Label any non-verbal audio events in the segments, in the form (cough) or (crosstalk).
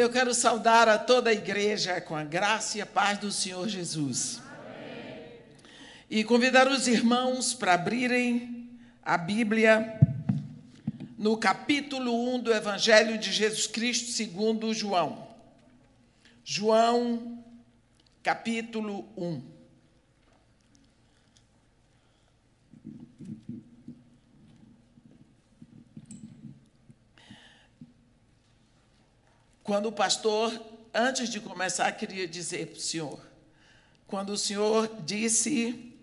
Eu quero saudar a toda a igreja com a graça e a paz do Senhor Jesus. E convidar os irmãos para abrirem a Bíblia no capítulo 1 do Evangelho de Jesus Cristo segundo João. João, capítulo 1. Quando o pastor, antes de começar, queria dizer para o senhor, quando o senhor disse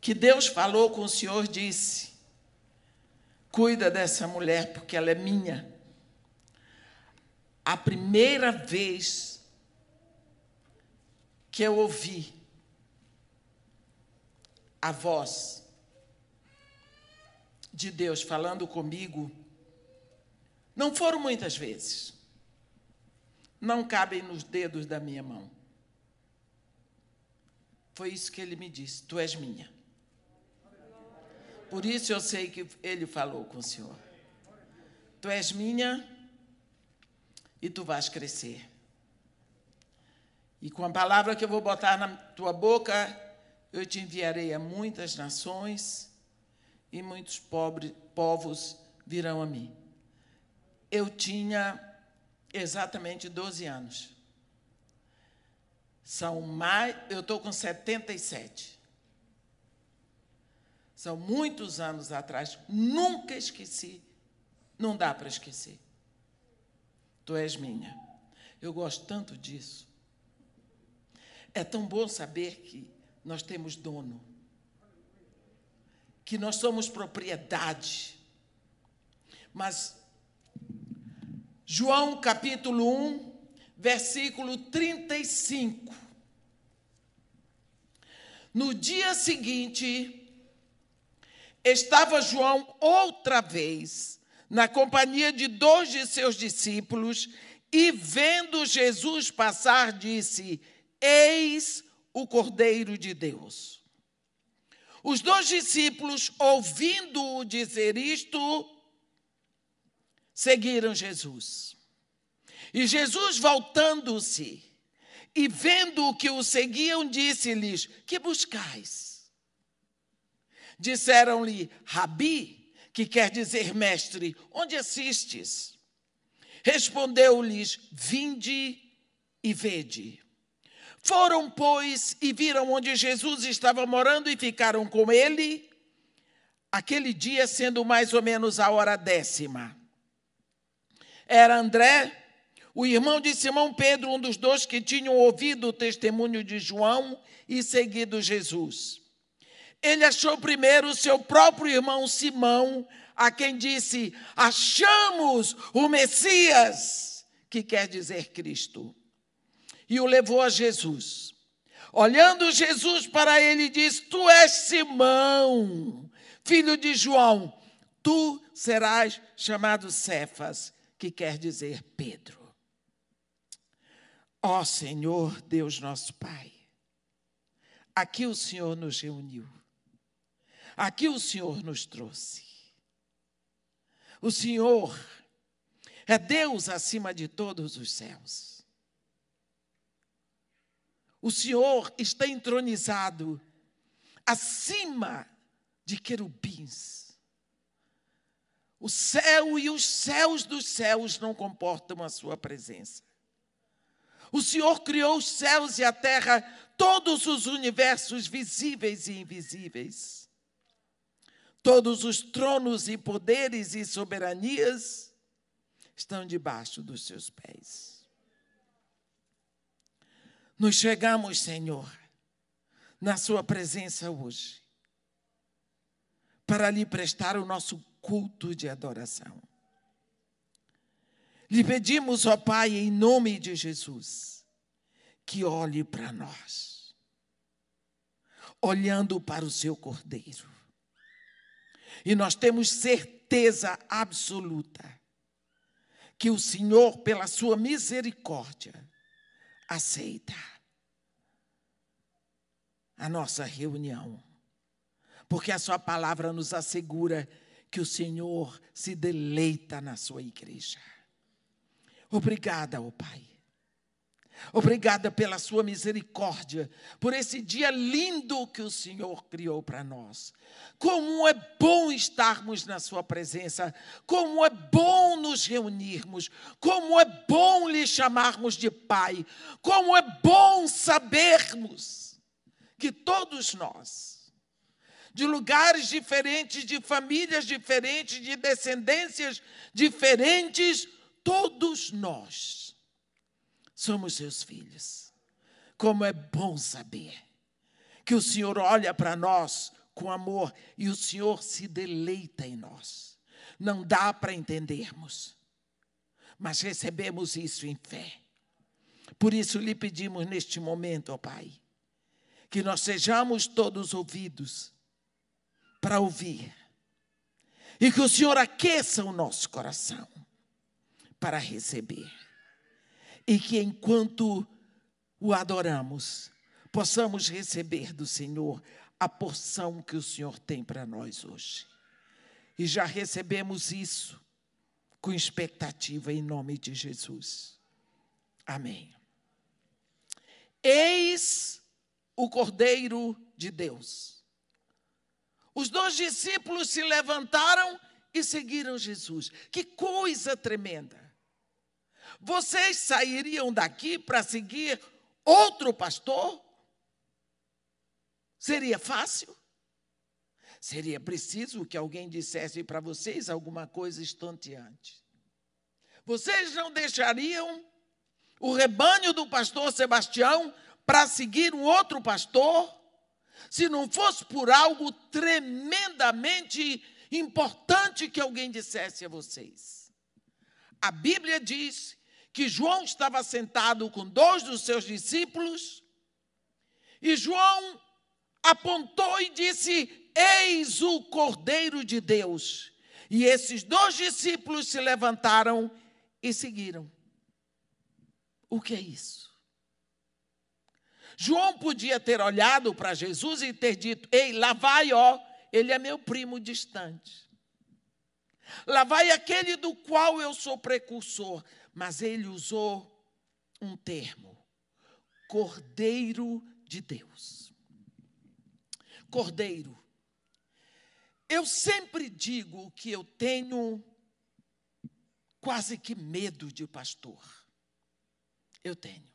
que Deus falou com o senhor, disse: cuida dessa mulher porque ela é minha. A primeira vez que eu ouvi a voz de Deus falando comigo, não foram muitas vezes não cabem nos dedos da minha mão. Foi isso que ele me disse: Tu és minha. Por isso eu sei que ele falou com o Senhor. Tu és minha e tu vais crescer. E com a palavra que eu vou botar na tua boca, eu te enviarei a muitas nações e muitos pobres, povos virão a mim. Eu tinha exatamente 12 anos. São mais. Eu estou com 77. São muitos anos atrás. Nunca esqueci. Não dá para esquecer. Tu és minha. Eu gosto tanto disso. É tão bom saber que nós temos dono. Que nós somos propriedade. Mas João capítulo 1, versículo 35. No dia seguinte, estava João outra vez na companhia de dois de seus discípulos e, vendo Jesus passar, disse: Eis o Cordeiro de Deus. Os dois discípulos, ouvindo-o dizer isto, seguiram Jesus. E Jesus, voltando-se e vendo que o seguiam, disse-lhes: Que buscais? Disseram-lhe: Rabi, que quer dizer mestre, onde assistes? Respondeu-lhes: Vinde e vede. Foram, pois, e viram onde Jesus estava morando e ficaram com ele, aquele dia sendo mais ou menos a hora décima era André, o irmão de Simão Pedro, um dos dois que tinham ouvido o testemunho de João e seguido Jesus. Ele achou primeiro o seu próprio irmão Simão, a quem disse: Achamos o Messias, que quer dizer Cristo. E o levou a Jesus. Olhando Jesus para ele, diz: Tu és Simão, filho de João, tu serás chamado Cefas, que quer dizer Pedro. Ó oh, Senhor, Deus nosso Pai, aqui o Senhor nos reuniu, aqui o Senhor nos trouxe. O Senhor é Deus acima de todos os céus. O Senhor está entronizado acima de querubins o céu e os céus dos céus não comportam a sua presença. O Senhor criou os céus e a terra, todos os universos visíveis e invisíveis. Todos os tronos e poderes e soberanias estão debaixo dos seus pés. Nos chegamos, Senhor, na Sua presença hoje, para lhe prestar o nosso culto de adoração. Lhe pedimos, ó Pai, em nome de Jesus, que olhe para nós, olhando para o seu Cordeiro. E nós temos certeza absoluta que o Senhor, pela sua misericórdia, aceita a nossa reunião, porque a sua palavra nos assegura que o Senhor se deleita na sua igreja. Obrigada, ó oh Pai. Obrigada pela sua misericórdia, por esse dia lindo que o Senhor criou para nós. Como é bom estarmos na Sua presença, como é bom nos reunirmos, como é bom lhe chamarmos de Pai, como é bom sabermos que todos nós, de lugares diferentes, de famílias diferentes, de descendências diferentes, todos nós somos seus filhos. Como é bom saber que o Senhor olha para nós com amor e o Senhor se deleita em nós. Não dá para entendermos, mas recebemos isso em fé. Por isso lhe pedimos neste momento, ó Pai, que nós sejamos todos ouvidos para ouvir e que o Senhor aqueça o nosso coração para receber. E que enquanto o adoramos, possamos receber do Senhor a porção que o Senhor tem para nós hoje. E já recebemos isso com expectativa em nome de Jesus. Amém. Eis o Cordeiro de Deus. Os dois discípulos se levantaram e seguiram Jesus. Que coisa tremenda! Vocês sairiam daqui para seguir outro pastor? Seria fácil? Seria preciso que alguém dissesse para vocês alguma coisa estonteante. Vocês não deixariam o rebanho do pastor Sebastião para seguir um outro pastor, se não fosse por algo tremendamente importante que alguém dissesse a vocês. A Bíblia diz que João estava sentado com dois dos seus discípulos, e João apontou e disse: Eis o Cordeiro de Deus. E esses dois discípulos se levantaram e seguiram. O que é isso? João podia ter olhado para Jesus e ter dito: Ei, lá vai, ó, ele é meu primo distante. Lá vai aquele do qual eu sou precursor. Mas ele usou um termo: Cordeiro de Deus cordeiro. Eu sempre digo que eu tenho quase que medo de pastor. Eu tenho.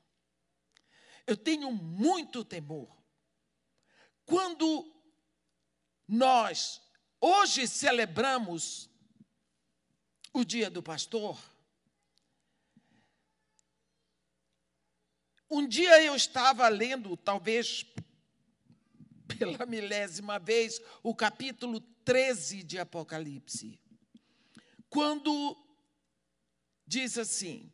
Eu tenho muito temor. Quando nós hoje celebramos o dia do pastor, um dia eu estava lendo, talvez pela milésima vez o capítulo 13 de Apocalipse. Quando diz assim: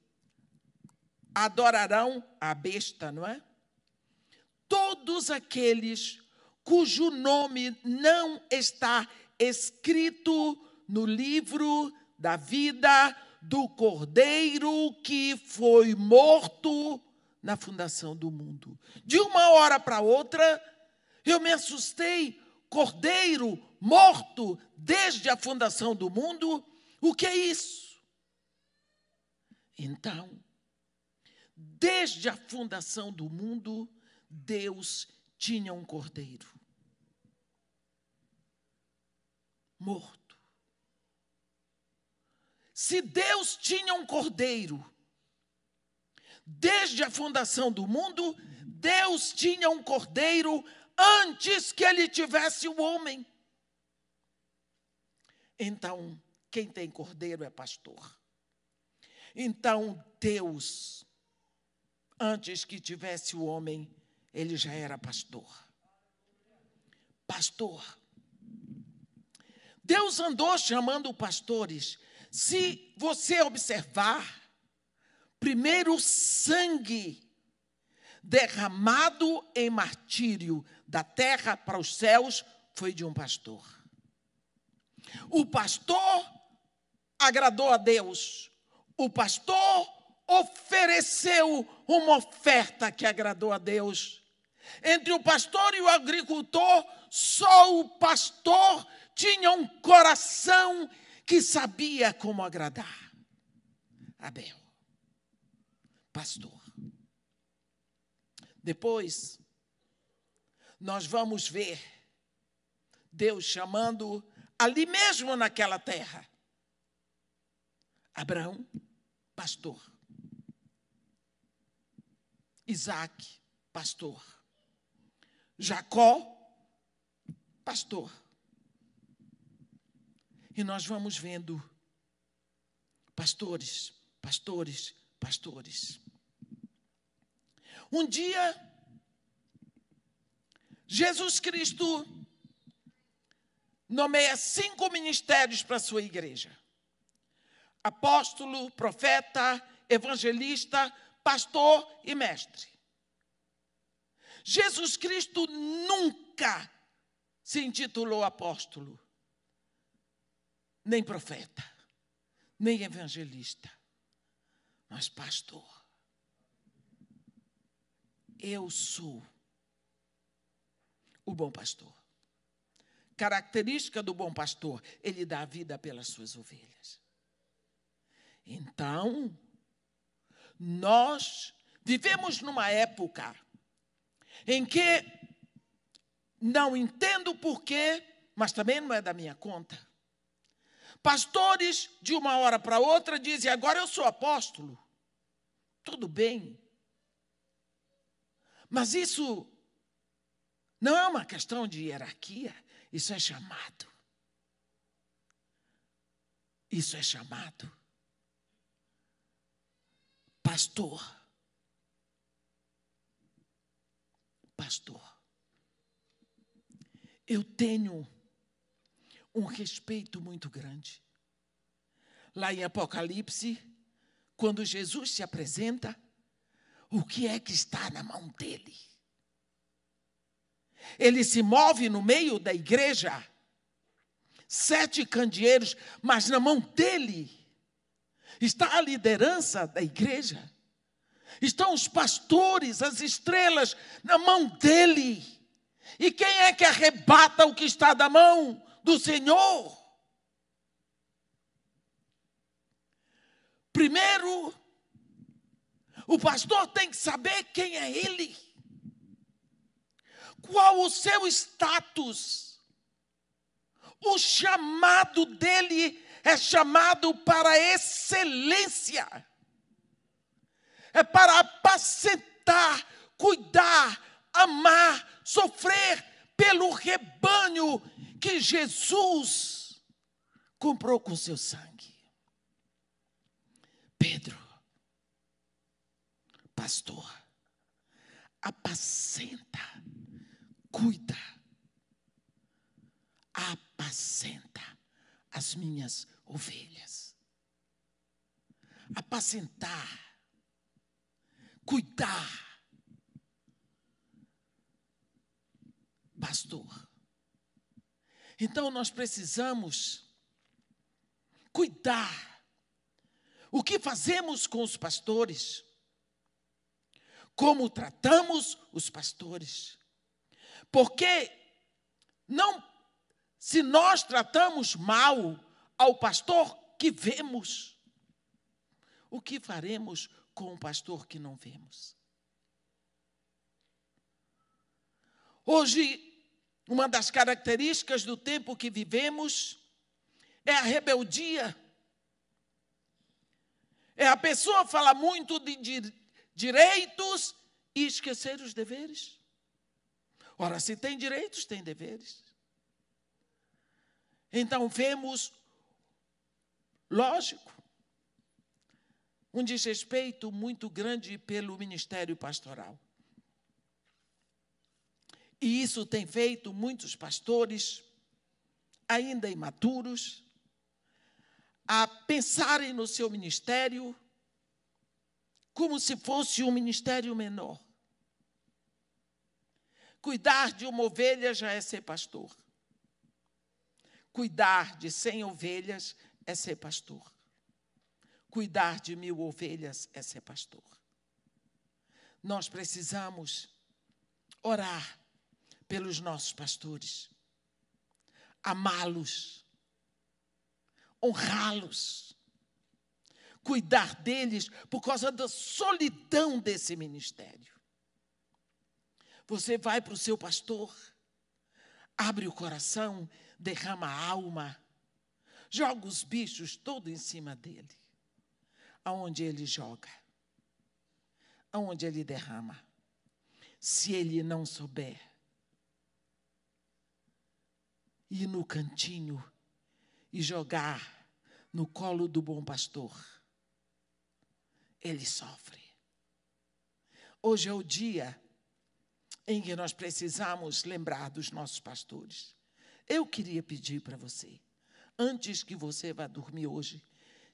adorarão a besta, não é? Todos aqueles cujo nome não está escrito no livro da vida do Cordeiro que foi morto na fundação do mundo. De uma hora para outra, eu me assustei, cordeiro morto desde a fundação do mundo, o que é isso? Então, desde a fundação do mundo, Deus tinha um cordeiro morto. Se Deus tinha um cordeiro, desde a fundação do mundo, Deus tinha um cordeiro antes que ele tivesse o homem. Então, quem tem cordeiro é pastor. Então, Deus, antes que tivesse o homem, ele já era pastor. Pastor. Deus andou chamando pastores. Se você observar, primeiro sangue derramado em martírio da terra para os céus foi de um pastor. O pastor agradou a Deus. O pastor ofereceu uma oferta que agradou a Deus. Entre o pastor e o agricultor, só o pastor tinha um coração que sabia como agradar. Abel. pastor. Depois, nós vamos ver Deus chamando ali mesmo naquela terra Abraão, pastor. Isaac, pastor. Jacó, pastor. E nós vamos vendo pastores, pastores, pastores. Um dia, Jesus Cristo nomeia cinco ministérios para a sua igreja: apóstolo, profeta, evangelista, pastor e mestre. Jesus Cristo nunca se intitulou apóstolo, nem profeta, nem evangelista, mas pastor. Eu sou o bom pastor. Característica do bom pastor, ele dá a vida pelas suas ovelhas. Então, nós vivemos numa época em que não entendo porquê, mas também não é da minha conta. Pastores, de uma hora para outra, dizem: agora eu sou apóstolo. Tudo bem. Mas isso não é uma questão de hierarquia, isso é chamado. Isso é chamado. Pastor. Pastor. Eu tenho um respeito muito grande. Lá em Apocalipse, quando Jesus se apresenta, o que é que está na mão dele? Ele se move no meio da igreja, sete candeeiros, mas na mão dele está a liderança da igreja, estão os pastores, as estrelas na mão dele. E quem é que arrebata o que está da mão do Senhor? Primeiro, o pastor tem que saber quem é ele. Qual o seu status? O chamado dele é chamado para excelência, é para apacentar, cuidar, amar, sofrer pelo rebanho que Jesus comprou com seu sangue. Pedro, pastor, apacenta cuida, apacenta as minhas ovelhas. Apacentar, cuidar. Pastor. Então nós precisamos cuidar. O que fazemos com os pastores? Como tratamos os pastores? Porque não se nós tratamos mal ao pastor que vemos, o que faremos com o pastor que não vemos? Hoje, uma das características do tempo que vivemos é a rebeldia. É a pessoa falar muito de direitos e esquecer os deveres. Ora, se tem direitos, tem deveres. Então vemos, lógico, um desrespeito muito grande pelo ministério pastoral. E isso tem feito muitos pastores, ainda imaturos, a pensarem no seu ministério como se fosse um ministério menor. Cuidar de uma ovelha já é ser pastor. Cuidar de cem ovelhas é ser pastor. Cuidar de mil ovelhas é ser pastor. Nós precisamos orar pelos nossos pastores, amá-los, honrá-los, cuidar deles por causa da solidão desse ministério. Você vai para o seu pastor, abre o coração, derrama a alma, joga os bichos todo em cima dele. Aonde ele joga? Aonde ele derrama? Se ele não souber, ir no cantinho e jogar no colo do bom pastor, ele sofre. Hoje é o dia em que nós precisamos lembrar dos nossos pastores. Eu queria pedir para você, antes que você vá dormir hoje,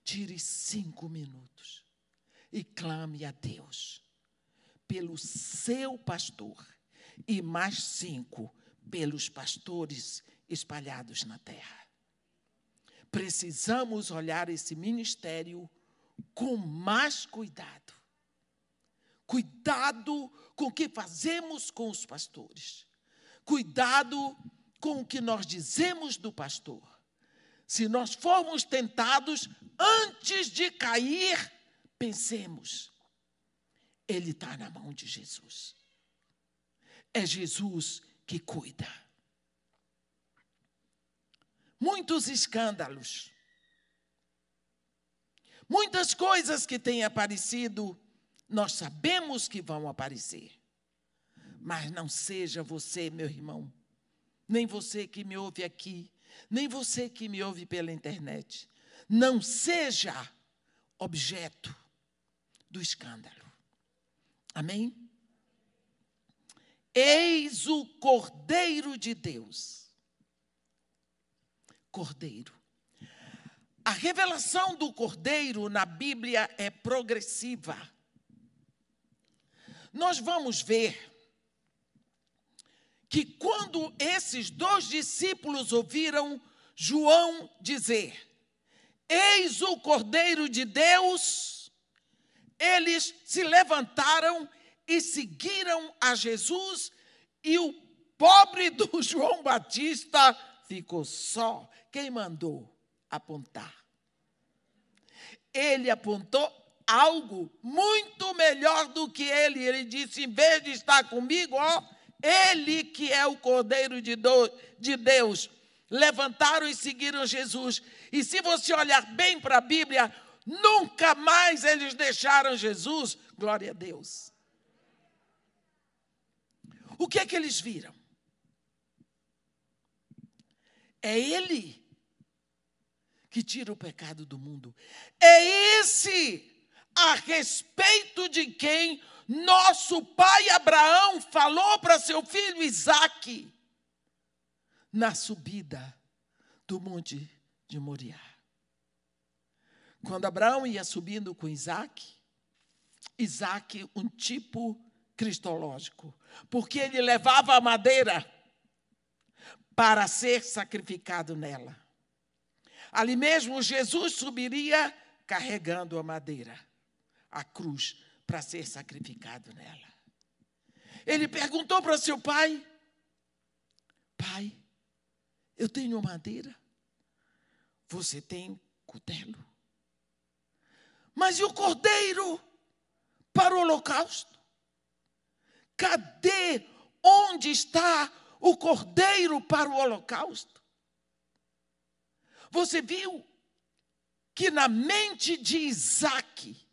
tire cinco minutos e clame a Deus pelo seu pastor e mais cinco pelos pastores espalhados na terra. Precisamos olhar esse ministério com mais cuidado. Cuidado com o que fazemos com os pastores. Cuidado com o que nós dizemos do pastor. Se nós formos tentados, antes de cair, pensemos: ele está na mão de Jesus. É Jesus que cuida. Muitos escândalos Muitas coisas que têm aparecido, nós sabemos que vão aparecer. Mas não seja você, meu irmão, nem você que me ouve aqui, nem você que me ouve pela internet, não seja objeto do escândalo. Amém? Eis o Cordeiro de Deus. Cordeiro. A revelação do Cordeiro na Bíblia é progressiva. Nós vamos ver que quando esses dois discípulos ouviram João dizer: Eis o Cordeiro de Deus, eles se levantaram e seguiram a Jesus, e o pobre do (laughs) João Batista ficou só. Quem mandou? apontar. Ele apontou algo muito melhor do que ele. Ele disse: em vez de estar comigo, ó, ele que é o Cordeiro de, do, de Deus. Levantaram e seguiram Jesus. E se você olhar bem para a Bíblia, nunca mais eles deixaram Jesus. Glória a Deus. O que é que eles viram? É Ele que tira o pecado do mundo. É esse a respeito de quem nosso pai Abraão falou para seu filho Isaque na subida do monte de Moriá. Quando Abraão ia subindo com Isaac, Isaac, um tipo cristológico, porque ele levava a madeira para ser sacrificado nela. Ali mesmo, Jesus subiria carregando a madeira, a cruz, para ser sacrificado nela. Ele perguntou para seu pai: Pai, eu tenho madeira, você tem cutelo. Mas e o cordeiro para o holocausto? Cadê? Onde está o cordeiro para o holocausto? Você viu que na mente de Isaac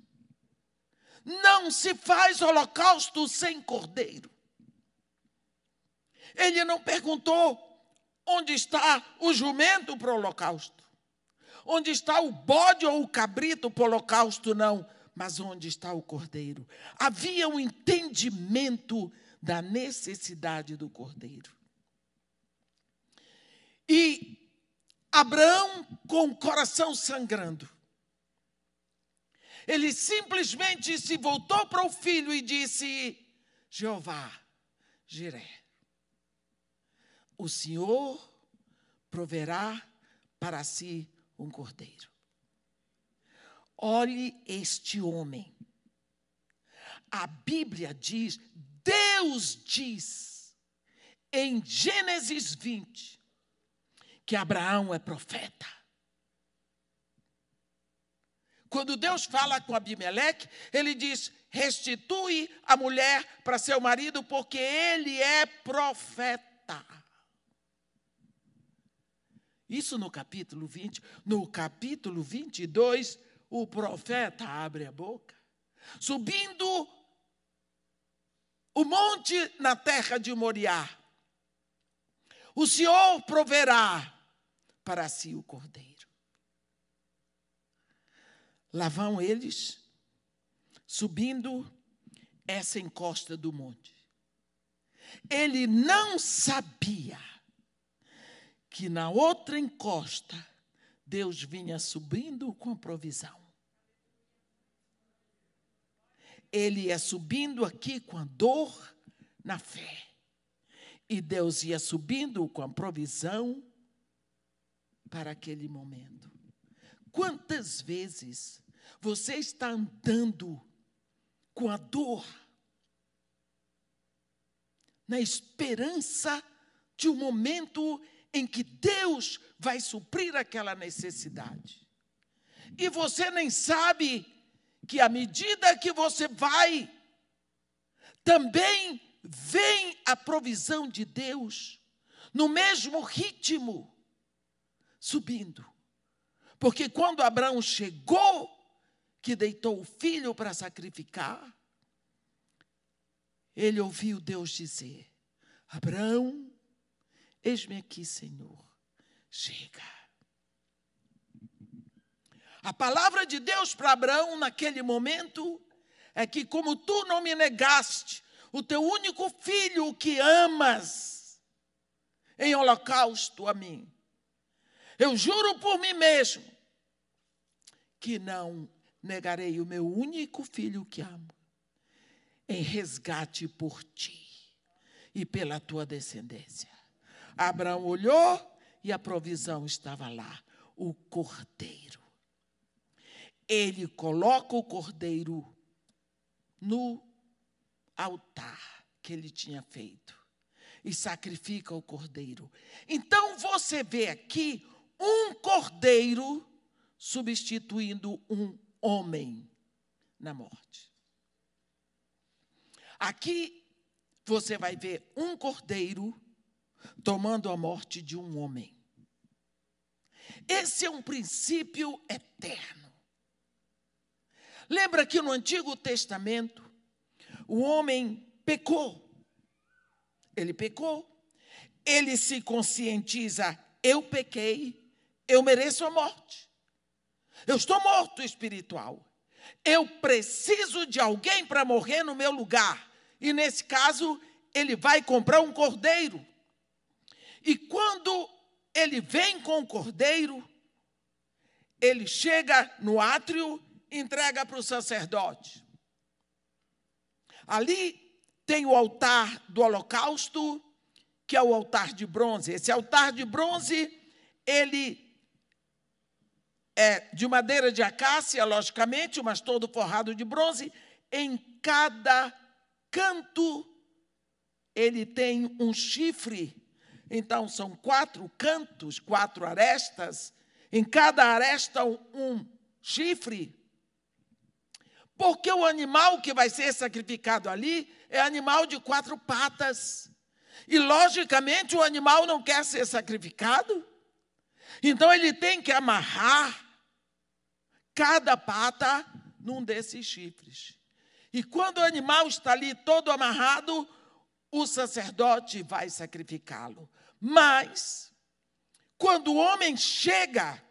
não se faz holocausto sem cordeiro. Ele não perguntou onde está o jumento para o holocausto, onde está o bode ou o cabrito para o holocausto, não, mas onde está o cordeiro. Havia um entendimento da necessidade do cordeiro. E Abraão com o coração sangrando. Ele simplesmente se voltou para o filho e disse: Jeová, Jiré, o Senhor proverá para si um cordeiro. Olhe este homem. A Bíblia diz, Deus diz, em Gênesis 20, que Abraão é profeta. Quando Deus fala com Abimeleque, ele diz: restitui a mulher para seu marido, porque ele é profeta. Isso no capítulo 20. No capítulo 22, o profeta abre a boca, subindo o monte na terra de Moriá. O Senhor proverá para si o cordeiro. Lá vão eles subindo essa encosta do monte. Ele não sabia que na outra encosta Deus vinha subindo com a provisão. Ele ia subindo aqui com a dor na fé. E Deus ia subindo com a provisão para aquele momento. Quantas vezes você está andando com a dor, na esperança de um momento em que Deus vai suprir aquela necessidade. E você nem sabe que à medida que você vai, também vem a provisão de Deus no mesmo ritmo, subindo. Porque quando Abraão chegou, que deitou o filho para sacrificar, ele ouviu Deus dizer: Abraão, eis-me aqui, Senhor, chega. A palavra de Deus para Abraão naquele momento é que, como tu não me negaste o teu único filho que amas em holocausto a mim, eu juro por mim mesmo que não negarei o meu único filho que amo, em resgate por ti e pela tua descendência. Abraão olhou e a provisão estava lá, o cordeiro. Ele coloca o cordeiro no altar que ele tinha feito e sacrifica o cordeiro. Então você vê aqui um cordeiro substituindo um homem na morte. Aqui você vai ver um cordeiro tomando a morte de um homem. Esse é um princípio eterno. Lembra que no Antigo Testamento o homem pecou. Ele pecou. Ele se conscientiza: eu pequei, eu mereço a morte. Eu estou morto espiritual. Eu preciso de alguém para morrer no meu lugar. E nesse caso, ele vai comprar um cordeiro. E quando ele vem com o cordeiro, ele chega no átrio, entrega para o sacerdote. Ali tem o altar do holocausto, que é o altar de bronze. Esse altar de bronze, ele é de madeira de acácia, logicamente, mas todo forrado de bronze. Em cada canto ele tem um chifre. Então são quatro cantos, quatro arestas. Em cada aresta um chifre. Porque o animal que vai ser sacrificado ali é animal de quatro patas. E, logicamente, o animal não quer ser sacrificado. Então, ele tem que amarrar cada pata num desses chifres. E quando o animal está ali todo amarrado, o sacerdote vai sacrificá-lo. Mas, quando o homem chega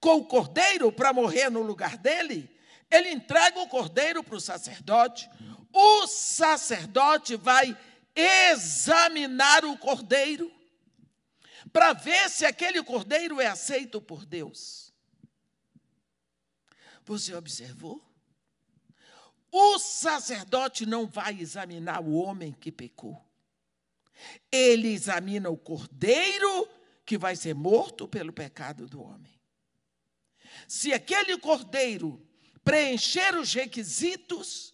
com o cordeiro para morrer no lugar dele, ele entrega o cordeiro para o sacerdote. O sacerdote vai examinar o cordeiro para ver se aquele cordeiro é aceito por Deus. Você observou? O sacerdote não vai examinar o homem que pecou. Ele examina o cordeiro que vai ser morto pelo pecado do homem. Se aquele cordeiro preencher os requisitos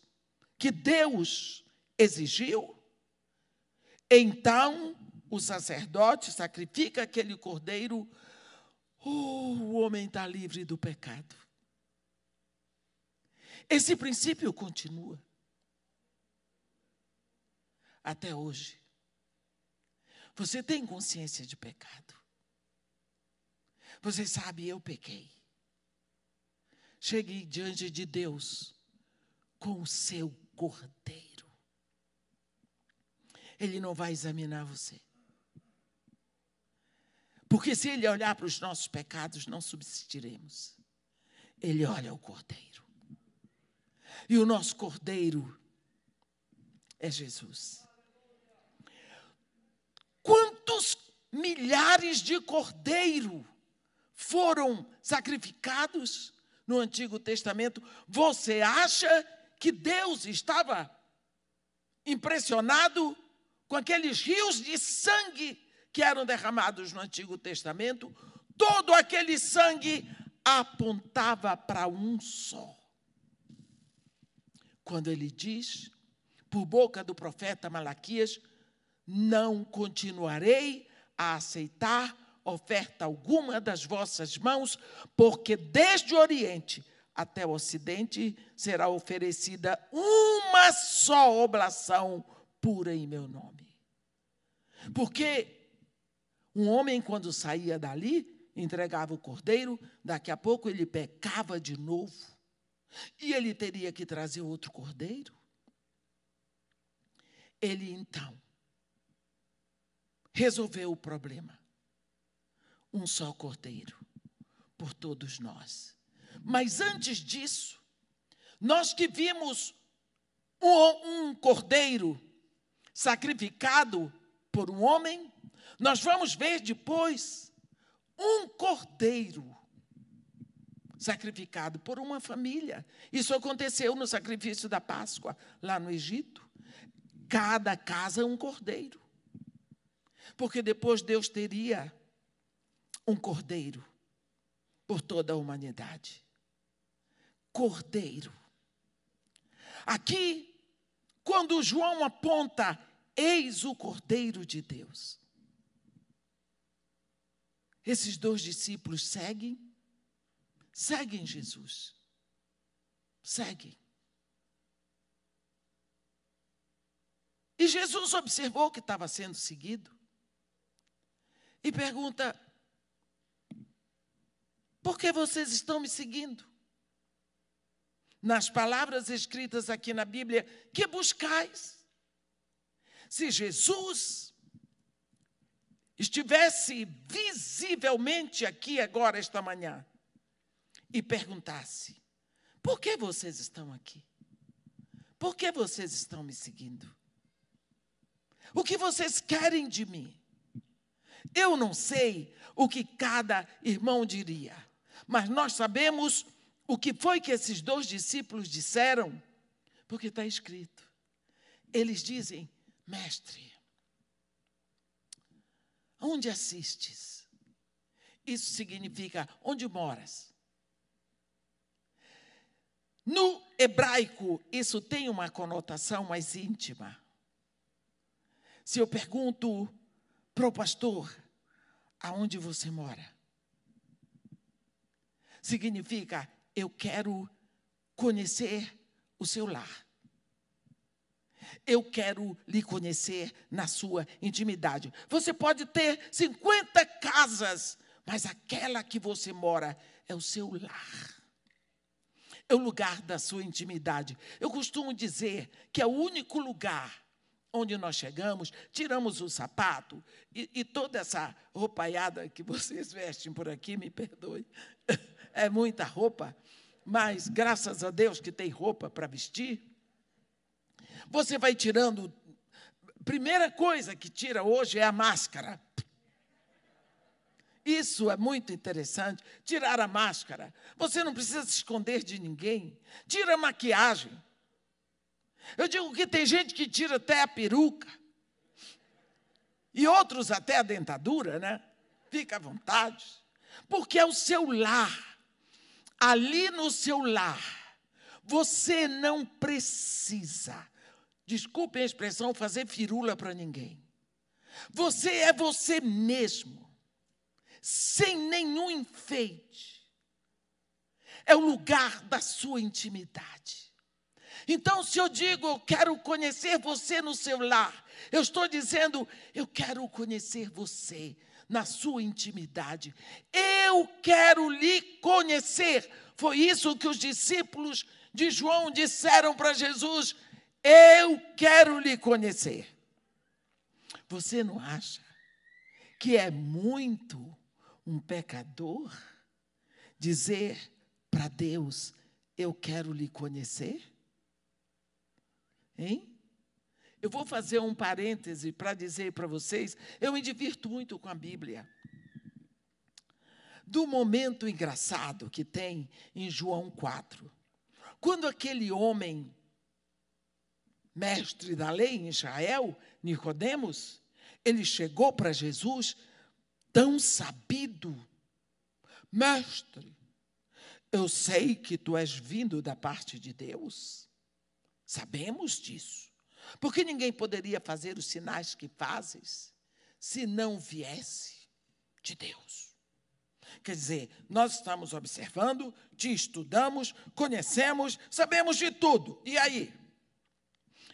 que Deus exigiu, então o sacerdote sacrifica aquele cordeiro, oh, o homem está livre do pecado. Esse princípio continua até hoje. Você tem consciência de pecado. Você sabe, eu pequei. Cheguei diante de Deus com o seu cordeiro. Ele não vai examinar você. Porque se ele olhar para os nossos pecados, não subsistiremos. Ele olha o cordeiro. E o nosso cordeiro é Jesus. Quantos milhares de cordeiro foram sacrificados no Antigo Testamento? Você acha que Deus estava impressionado com aqueles rios de sangue que eram derramados no Antigo Testamento? Todo aquele sangue apontava para um só. Quando ele diz, por boca do profeta Malaquias, não continuarei a aceitar oferta alguma das vossas mãos, porque desde o Oriente até o Ocidente será oferecida uma só oblação pura em meu nome. Porque um homem, quando saía dali, entregava o cordeiro, daqui a pouco ele pecava de novo, e ele teria que trazer outro cordeiro. Ele então resolveu o problema. Um só cordeiro por todos nós. Mas antes disso, nós que vimos um, um cordeiro sacrificado por um homem, nós vamos ver depois um cordeiro sacrificado por uma família. Isso aconteceu no sacrifício da Páscoa, lá no Egito. Cada casa um cordeiro. Porque depois Deus teria um cordeiro por toda a humanidade. Cordeiro. Aqui, quando João aponta, eis o cordeiro de Deus. Esses dois discípulos seguem, seguem Jesus. Seguem. E Jesus observou que estava sendo seguido e pergunta: Por que vocês estão me seguindo? Nas palavras escritas aqui na Bíblia, que buscais? Se Jesus estivesse visivelmente aqui agora, esta manhã, e perguntasse: Por que vocês estão aqui? Por que vocês estão me seguindo? O que vocês querem de mim? Eu não sei o que cada irmão diria, mas nós sabemos o que foi que esses dois discípulos disseram, porque está escrito. Eles dizem: Mestre, onde assistes? Isso significa onde moras. No hebraico, isso tem uma conotação mais íntima. Se eu pergunto para o pastor, aonde você mora? Significa, eu quero conhecer o seu lar. Eu quero lhe conhecer na sua intimidade. Você pode ter 50 casas, mas aquela que você mora é o seu lar. É o lugar da sua intimidade. Eu costumo dizer que é o único lugar onde nós chegamos, tiramos o sapato e, e, toda essa roupaiada que vocês vestem por aqui, me perdoe, (laughs) é muita roupa, mas graças a Deus que tem roupa para vestir. Você vai tirando. Primeira coisa que tira hoje é a máscara. Isso é muito interessante. Tirar a máscara. Você não precisa se esconder de ninguém. Tira a maquiagem. Eu digo que tem gente que tira até a peruca. E outros até a dentadura, né? Fica à vontade. Porque é o seu lar. Ali no seu lar, você não precisa, desculpem a expressão, fazer firula para ninguém. Você é você mesmo, sem nenhum enfeite. é o lugar da sua intimidade. Então, se eu digo, eu quero conhecer você no seu lar, eu estou dizendo, eu quero conhecer você na sua intimidade. Eu quero lhe conhecer. Foi isso que os discípulos de João disseram para Jesus: Eu quero lhe conhecer. Você não acha que é muito um pecador dizer para Deus: Eu quero lhe conhecer? Hein? Eu vou fazer um parêntese para dizer para vocês: eu me divirto muito com a Bíblia. Do momento engraçado que tem em João 4. Quando aquele homem, mestre da lei em Israel, Nicodemos, ele chegou para Jesus tão sabido, mestre, eu sei que tu és vindo da parte de Deus. Sabemos disso. Porque ninguém poderia fazer os sinais que fazes se não viesse de Deus. Quer dizer, nós estamos observando, te estudamos, conhecemos, sabemos de tudo. E aí?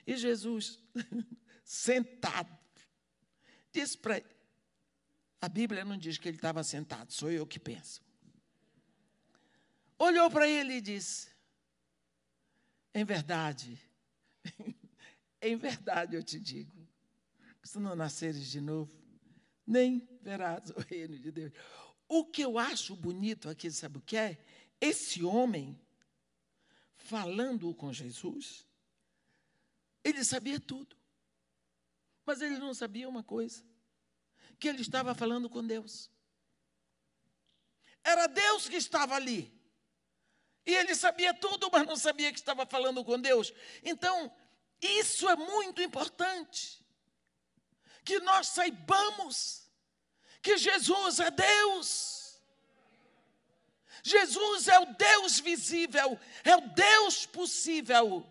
E Jesus, (laughs) sentado, disse para a Bíblia não diz que ele estava sentado, sou eu que penso. Olhou para ele e disse: Em verdade, (laughs) em verdade eu te digo, se não nasceres de novo, nem verás o reino de Deus. O que eu acho bonito aqui, sabe o que é? Esse homem, falando com Jesus, ele sabia tudo. Mas ele não sabia uma coisa: que ele estava falando com Deus. Era Deus que estava ali. E ele sabia tudo, mas não sabia que estava falando com Deus. Então, isso é muito importante. Que nós saibamos que Jesus é Deus. Jesus é o Deus visível, é o Deus possível,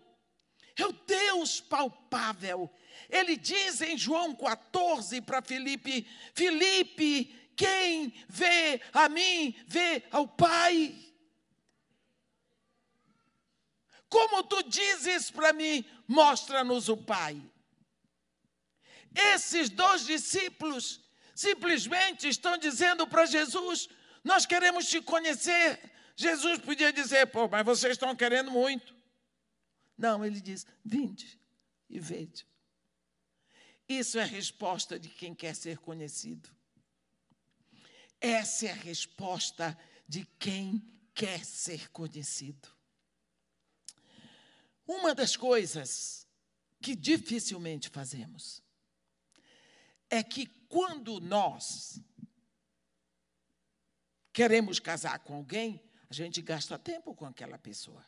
é o Deus palpável. Ele diz em João 14 para Filipe: Filipe, quem vê a mim, vê ao Pai. Como tu dizes para mim, mostra-nos o Pai. Esses dois discípulos simplesmente estão dizendo para Jesus: Nós queremos te conhecer. Jesus podia dizer: Pô, mas vocês estão querendo muito. Não, ele diz: Vinde e vede. Isso é a resposta de quem quer ser conhecido. Essa é a resposta de quem quer ser conhecido. Uma das coisas que dificilmente fazemos é que quando nós queremos casar com alguém, a gente gasta tempo com aquela pessoa.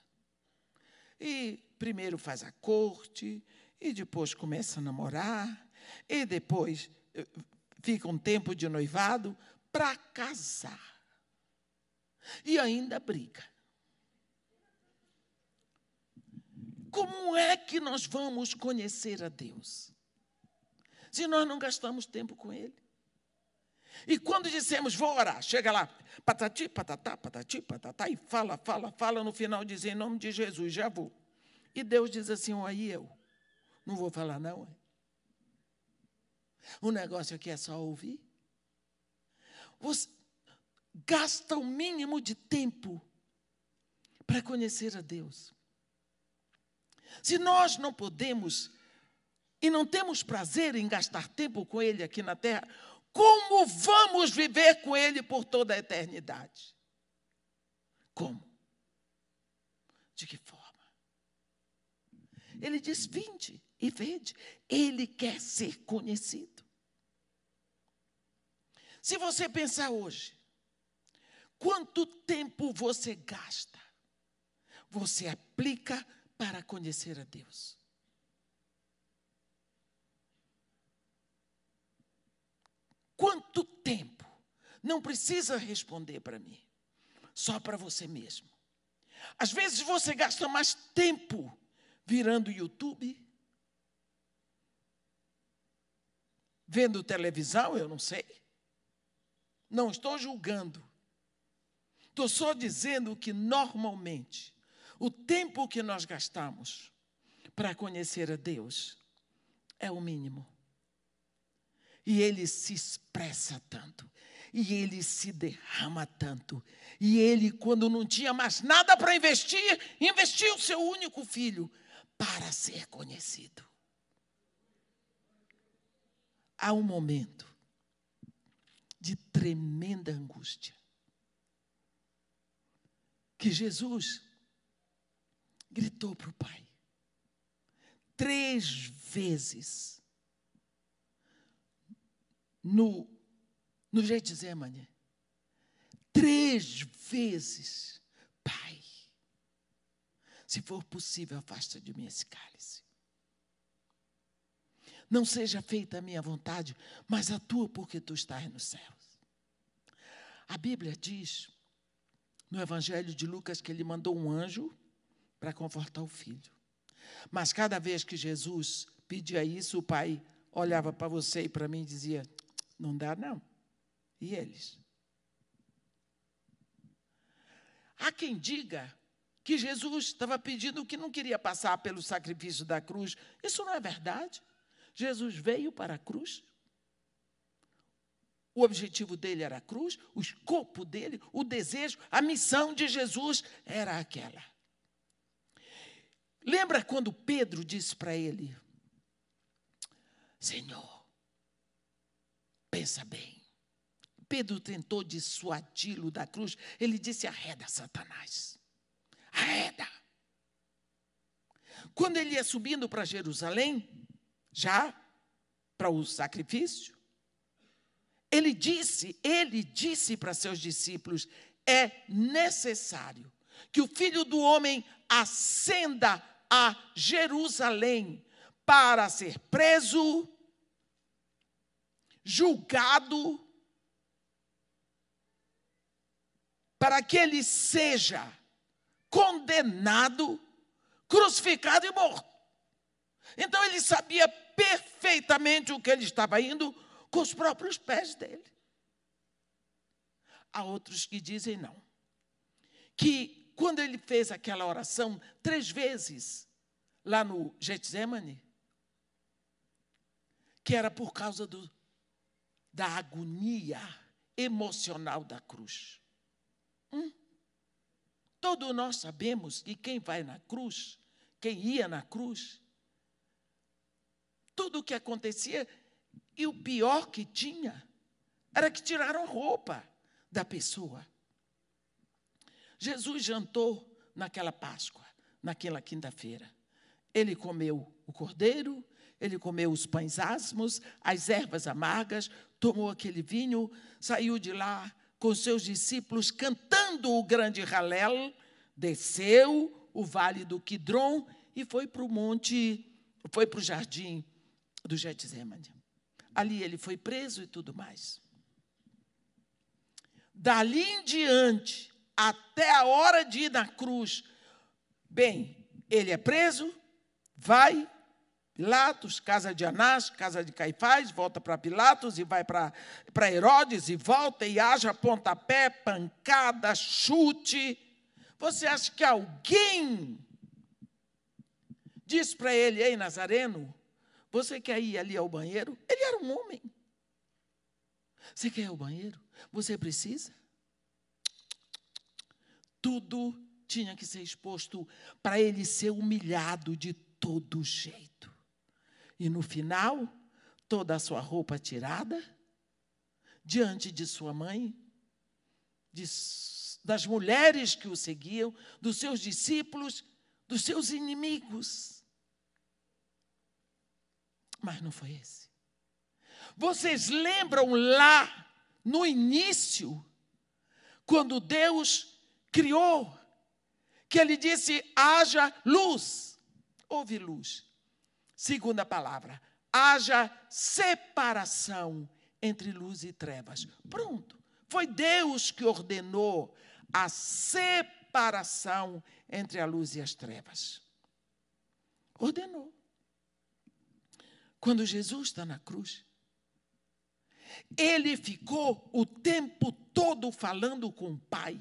E primeiro faz a corte, e depois começa a namorar, e depois eh, fica um tempo de noivado para casar. E ainda briga. Como é que nós vamos conhecer a Deus? Se nós não gastamos tempo com Ele. E quando dissemos, vou orar, chega lá, patati, patatá, patati, patatá, e fala, fala, fala, no final diz, em nome de Jesus, já vou. E Deus diz assim, aí eu, não vou falar não. O negócio aqui é só ouvir. Você gasta o mínimo de tempo para conhecer a Deus. Se nós não podemos e não temos prazer em gastar tempo com Ele aqui na terra, como vamos viver com Ele por toda a eternidade? Como? De que forma? Ele diz: vinde e vede. Ele quer ser conhecido. Se você pensar hoje, quanto tempo você gasta? Você aplica para conhecer a Deus. Quanto tempo? Não precisa responder para mim, só para você mesmo. Às vezes você gasta mais tempo virando YouTube, vendo televisão, eu não sei. Não estou julgando. Estou só dizendo que, normalmente, o tempo que nós gastamos para conhecer a Deus é o mínimo. E ele se expressa tanto, e ele se derrama tanto. E ele, quando não tinha mais nada para investir, investiu o seu único filho para ser conhecido. Há um momento de tremenda angústia que Jesus gritou para o pai. Três vezes no, no Getsemane. Três vezes, Pai, se for possível, afasta de mim esse cálice. Não seja feita a minha vontade, mas a tua, porque tu estás nos céus. A Bíblia diz, no Evangelho de Lucas, que ele mandou um anjo para confortar o filho. Mas cada vez que Jesus pedia isso, o pai olhava para você e para mim e dizia: Não dá, não. E eles? Há quem diga que Jesus estava pedindo que não queria passar pelo sacrifício da cruz. Isso não é verdade. Jesus veio para a cruz. O objetivo dele era a cruz, o escopo dele, o desejo, a missão de Jesus era aquela. Lembra quando Pedro disse para ele: Senhor, pensa bem. Pedro tentou dissuadi-lo da cruz. Ele disse: Arreda, Satanás. Arreda. Quando ele ia subindo para Jerusalém, já para o sacrifício, ele disse, ele disse para seus discípulos: é necessário que o filho do homem ascenda a Jerusalém para ser preso, julgado, para que ele seja condenado, crucificado e morto. Então ele sabia perfeitamente o que ele estava indo com os próprios pés dele. Há outros que dizem não. Que quando ele fez aquela oração três vezes lá no Getsemane, que era por causa do, da agonia emocional da cruz. Hum? Todos nós sabemos que quem vai na cruz, quem ia na cruz, tudo o que acontecia, e o pior que tinha, era que tiraram a roupa da pessoa. Jesus jantou naquela Páscoa, naquela quinta-feira. Ele comeu o cordeiro, ele comeu os pães asmos, as ervas amargas, tomou aquele vinho, saiu de lá com seus discípulos cantando o grande ralel, desceu o vale do Quidron e foi para o monte, foi para o jardim do Getsemane. Ali ele foi preso e tudo mais. Dali em diante, até a hora de ir na cruz. Bem, ele é preso, vai, Pilatos, casa de Anás, casa de Caifás, volta para Pilatos e vai para Herodes e volta e haja pontapé, pancada, chute. Você acha que alguém diz para ele, ei, Nazareno, você quer ir ali ao banheiro? Ele era um homem. Você quer ir ao banheiro? Você precisa? tudo tinha que ser exposto para ele ser humilhado de todo jeito. E no final, toda a sua roupa tirada, diante de sua mãe, de, das mulheres que o seguiam, dos seus discípulos, dos seus inimigos. Mas não foi esse. Vocês lembram lá no início, quando Deus criou, que ele disse: haja luz. Houve luz. Segunda palavra, haja separação entre luz e trevas. Pronto. Foi Deus que ordenou a separação entre a luz e as trevas. Ordenou. Quando Jesus está na cruz, ele ficou o tempo todo falando com o Pai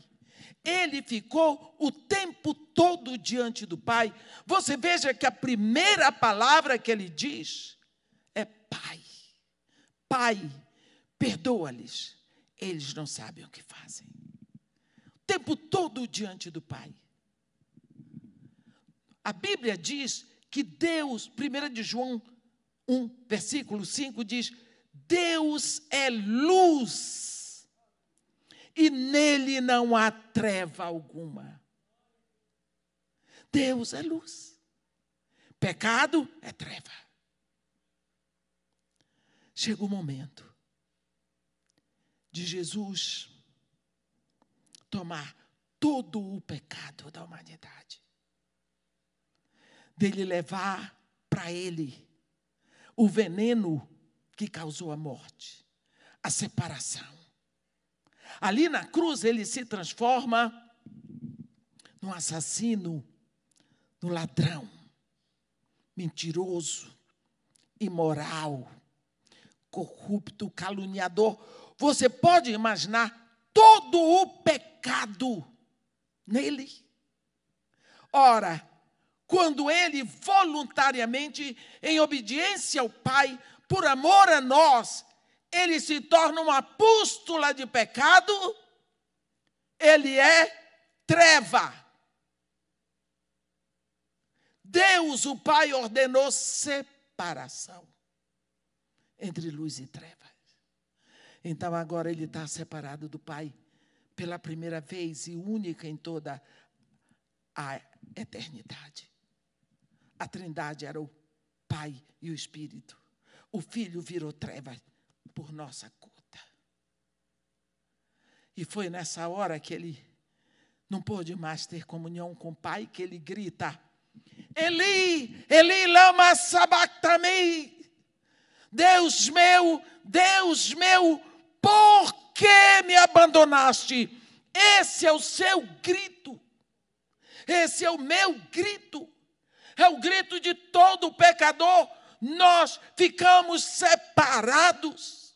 Ele ficou o tempo todo diante do Pai. Você veja que a primeira palavra que ele diz é Pai. Pai, perdoa-lhes, eles não sabem o que fazem. O tempo todo diante do Pai. A Bíblia diz que Deus, 1 de João 1, versículo 5 diz: Deus é luz e nele não há treva alguma. Deus é luz. Pecado é treva. Chega o momento de Jesus tomar todo o pecado da humanidade, dele levar para ele o veneno que causou a morte, a separação. Ali na cruz ele se transforma num assassino, no ladrão, mentiroso, imoral, corrupto, caluniador. Você pode imaginar todo o pecado nele. Ora, quando ele voluntariamente, em obediência ao Pai, por amor a nós, ele se torna uma pústula de pecado, ele é treva. Deus, o Pai, ordenou separação entre luz e trevas. Então agora ele está separado do Pai pela primeira vez e única em toda a eternidade. A Trindade era o Pai e o Espírito. O Filho virou treva por nossa conta. E foi nessa hora que ele não pôde mais ter comunhão com o Pai que ele grita: Eli, Eli, lama sabachthani. Deus meu, Deus meu, por que me abandonaste? Esse é o seu grito. Esse é o meu grito é o grito de todo pecador. Nós ficamos separados.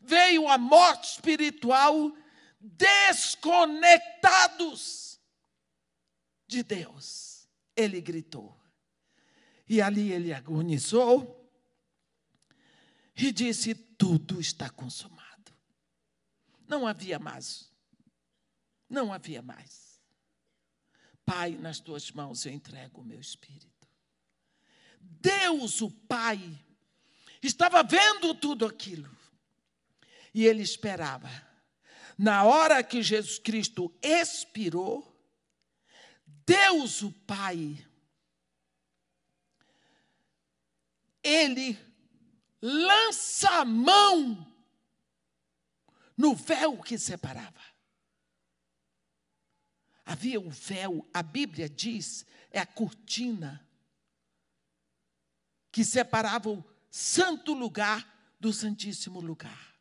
Veio a morte espiritual, desconectados de Deus. Ele gritou. E ali ele agonizou e disse: Tudo está consumado. Não havia mais. Não havia mais. Pai, nas tuas mãos eu entrego o meu espírito. Deus, o Pai, estava vendo tudo aquilo. E ele esperava. Na hora que Jesus Cristo expirou, Deus, o Pai, ele lança a mão no véu que separava. Havia um véu, a Bíblia diz, é a cortina que separava o santo lugar do santíssimo lugar,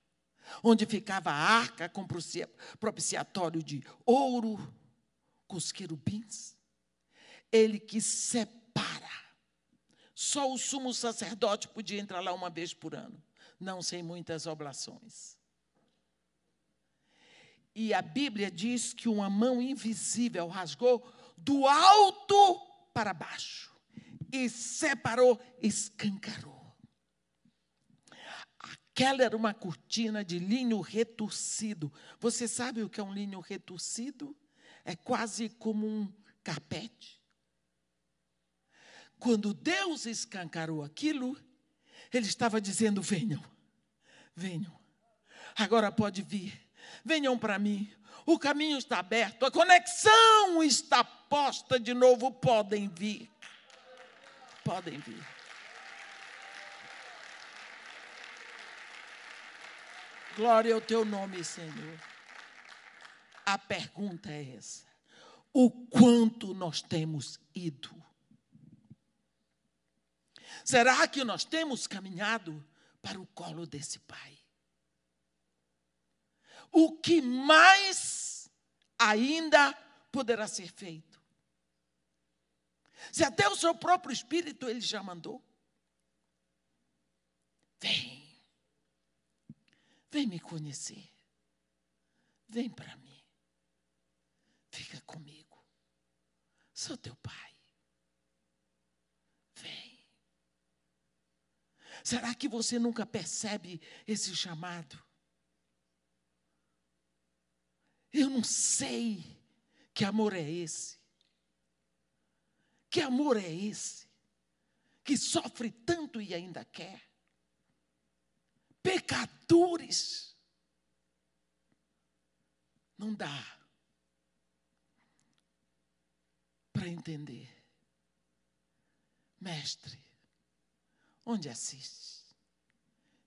onde ficava a arca com propiciatório de ouro, com os querubins. Ele que separa. Só o sumo sacerdote podia entrar lá uma vez por ano, não sem muitas oblações. E a Bíblia diz que uma mão invisível rasgou do alto para baixo e separou, escancarou. Aquela era uma cortina de linho retorcido. Você sabe o que é um linho retorcido? É quase como um carpete. Quando Deus escancarou aquilo, Ele estava dizendo: venham, venham, agora pode vir venham para mim. O caminho está aberto, a conexão está posta de novo. Podem vir. Podem vir. Glória ao teu nome, Senhor. A pergunta é essa: o quanto nós temos ido? Será que nós temos caminhado para o colo desse Pai? O que mais ainda poderá ser feito. Se até o seu próprio espírito ele já mandou. Vem. Vem me conhecer. Vem para mim. Fica comigo. Sou teu pai. Vem. Será que você nunca percebe esse chamado? Eu não sei que amor é esse. Que amor é esse? Que sofre tanto e ainda quer. Pecadores. Não dá para entender. Mestre, onde assistes?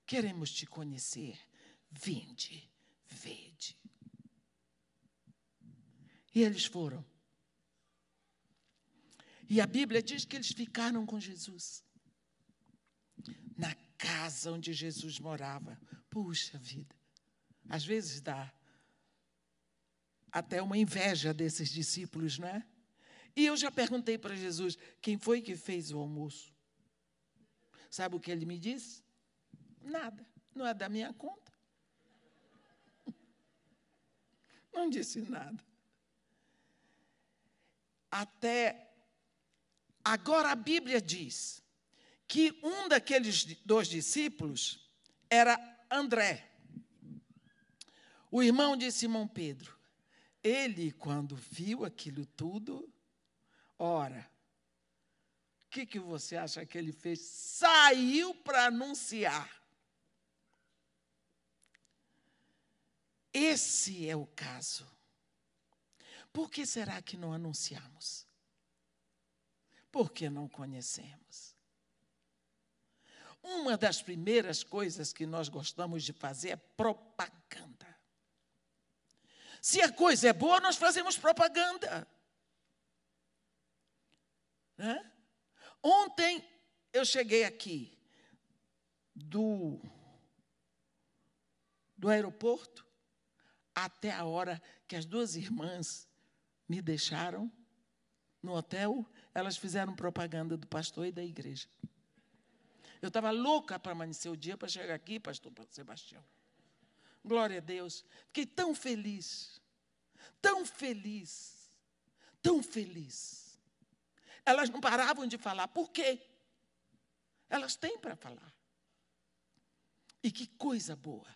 Queremos te conhecer. Vinde, vede. E eles foram. E a Bíblia diz que eles ficaram com Jesus. Na casa onde Jesus morava. Puxa vida. Às vezes dá até uma inveja desses discípulos, não é? E eu já perguntei para Jesus: quem foi que fez o almoço? Sabe o que ele me disse? Nada. Não é da minha conta. (laughs) Não disse nada até. Agora a Bíblia diz que um daqueles dois discípulos era André, o irmão de Simão Pedro. Ele, quando viu aquilo tudo, ora, o que, que você acha que ele fez? Saiu para anunciar. Esse é o caso. Por que será que não anunciamos? Porque não conhecemos. Uma das primeiras coisas que nós gostamos de fazer é propaganda. Se a coisa é boa, nós fazemos propaganda. Né? Ontem eu cheguei aqui do, do aeroporto até a hora que as duas irmãs me deixaram no hotel, elas fizeram propaganda do pastor e da igreja. Eu estava louca para amanhecer o dia para chegar aqui, pastor Sebastião. Glória a Deus. Fiquei tão feliz, tão feliz, tão feliz. Elas não paravam de falar. Por quê? Elas têm para falar. E que coisa boa.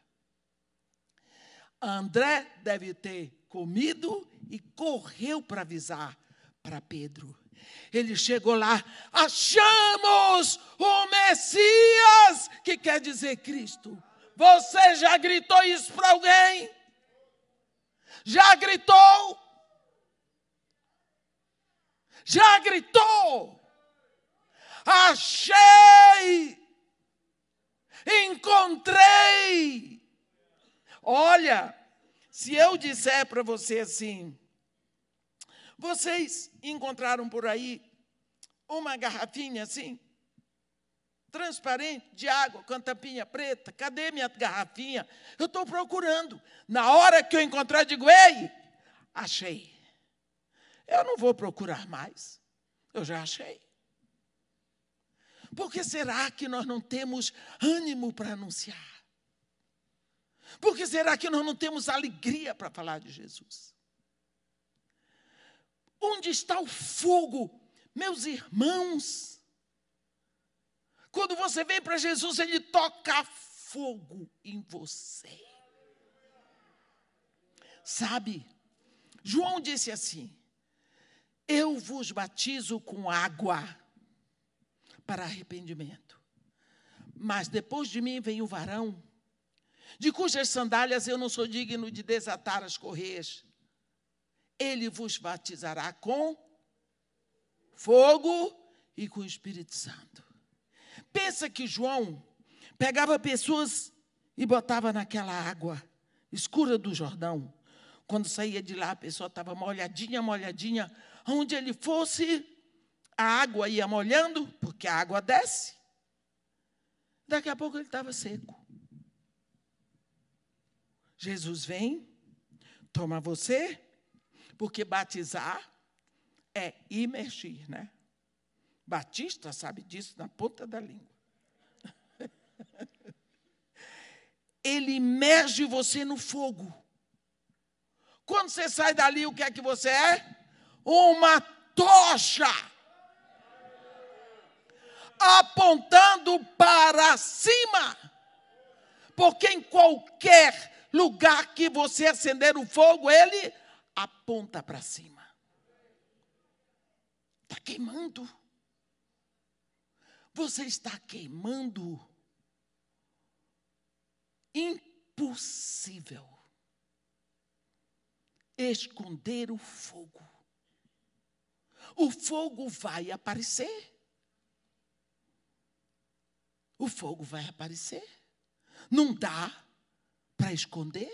André deve ter comido e correu para avisar para Pedro. Ele chegou lá, achamos o Messias, que quer dizer Cristo. Você já gritou isso para alguém? Já gritou? Já gritou? Achei! Encontrei! Olha, se eu disser para você assim, vocês encontraram por aí uma garrafinha assim, transparente, de água, com tampinha preta, cadê minha garrafinha? Eu estou procurando. Na hora que eu encontrar, eu digo, ei, achei. Eu não vou procurar mais, eu já achei. Por que será que nós não temos ânimo para anunciar? Por que será que nós não temos alegria para falar de Jesus? Onde está o fogo, meus irmãos? Quando você vem para Jesus, ele toca fogo em você. Sabe, João disse assim: Eu vos batizo com água para arrependimento, mas depois de mim vem o varão de cujas sandálias eu não sou digno de desatar as correias. Ele vos batizará com fogo e com o Espírito Santo. Pensa que João pegava pessoas e botava naquela água escura do Jordão. Quando saía de lá, a pessoa estava molhadinha, molhadinha. Onde ele fosse, a água ia molhando, porque a água desce. Daqui a pouco ele estava seco. Jesus vem, toma você, porque batizar é imergir, né? Batista sabe disso na ponta da língua. (laughs) Ele imerge você no fogo, Quando você sai dali, o que é que você é? Uma tocha. Apontando para cima. Porque em qualquer lugar que você acender o fogo, ele aponta para cima. Está queimando. Você está queimando. Impossível esconder o fogo. O fogo vai aparecer. O fogo vai aparecer. Não dá para esconder.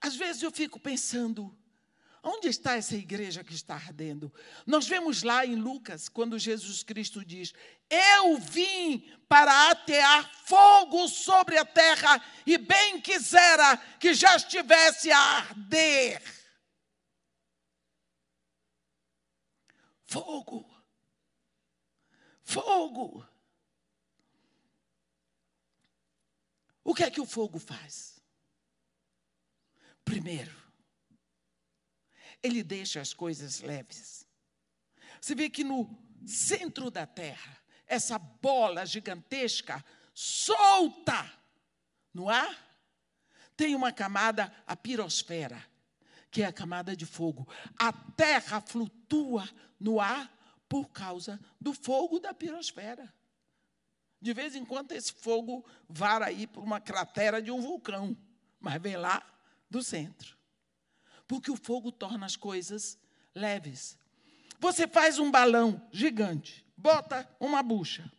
Às vezes eu fico pensando, onde está essa igreja que está ardendo? Nós vemos lá em Lucas, quando Jesus Cristo diz: Eu vim para atear fogo sobre a terra, e bem quisera que já estivesse a arder. Fogo. Fogo. O que é que o fogo faz? Primeiro, ele deixa as coisas leves. Você vê que no centro da terra, essa bola gigantesca solta no ar, tem uma camada, a pirosfera, que é a camada de fogo. A terra flutua no ar por causa do fogo da pirosfera. De vez em quando esse fogo vara aí para uma cratera de um vulcão, mas vem lá do centro. Porque o fogo torna as coisas leves. Você faz um balão gigante, bota uma bucha.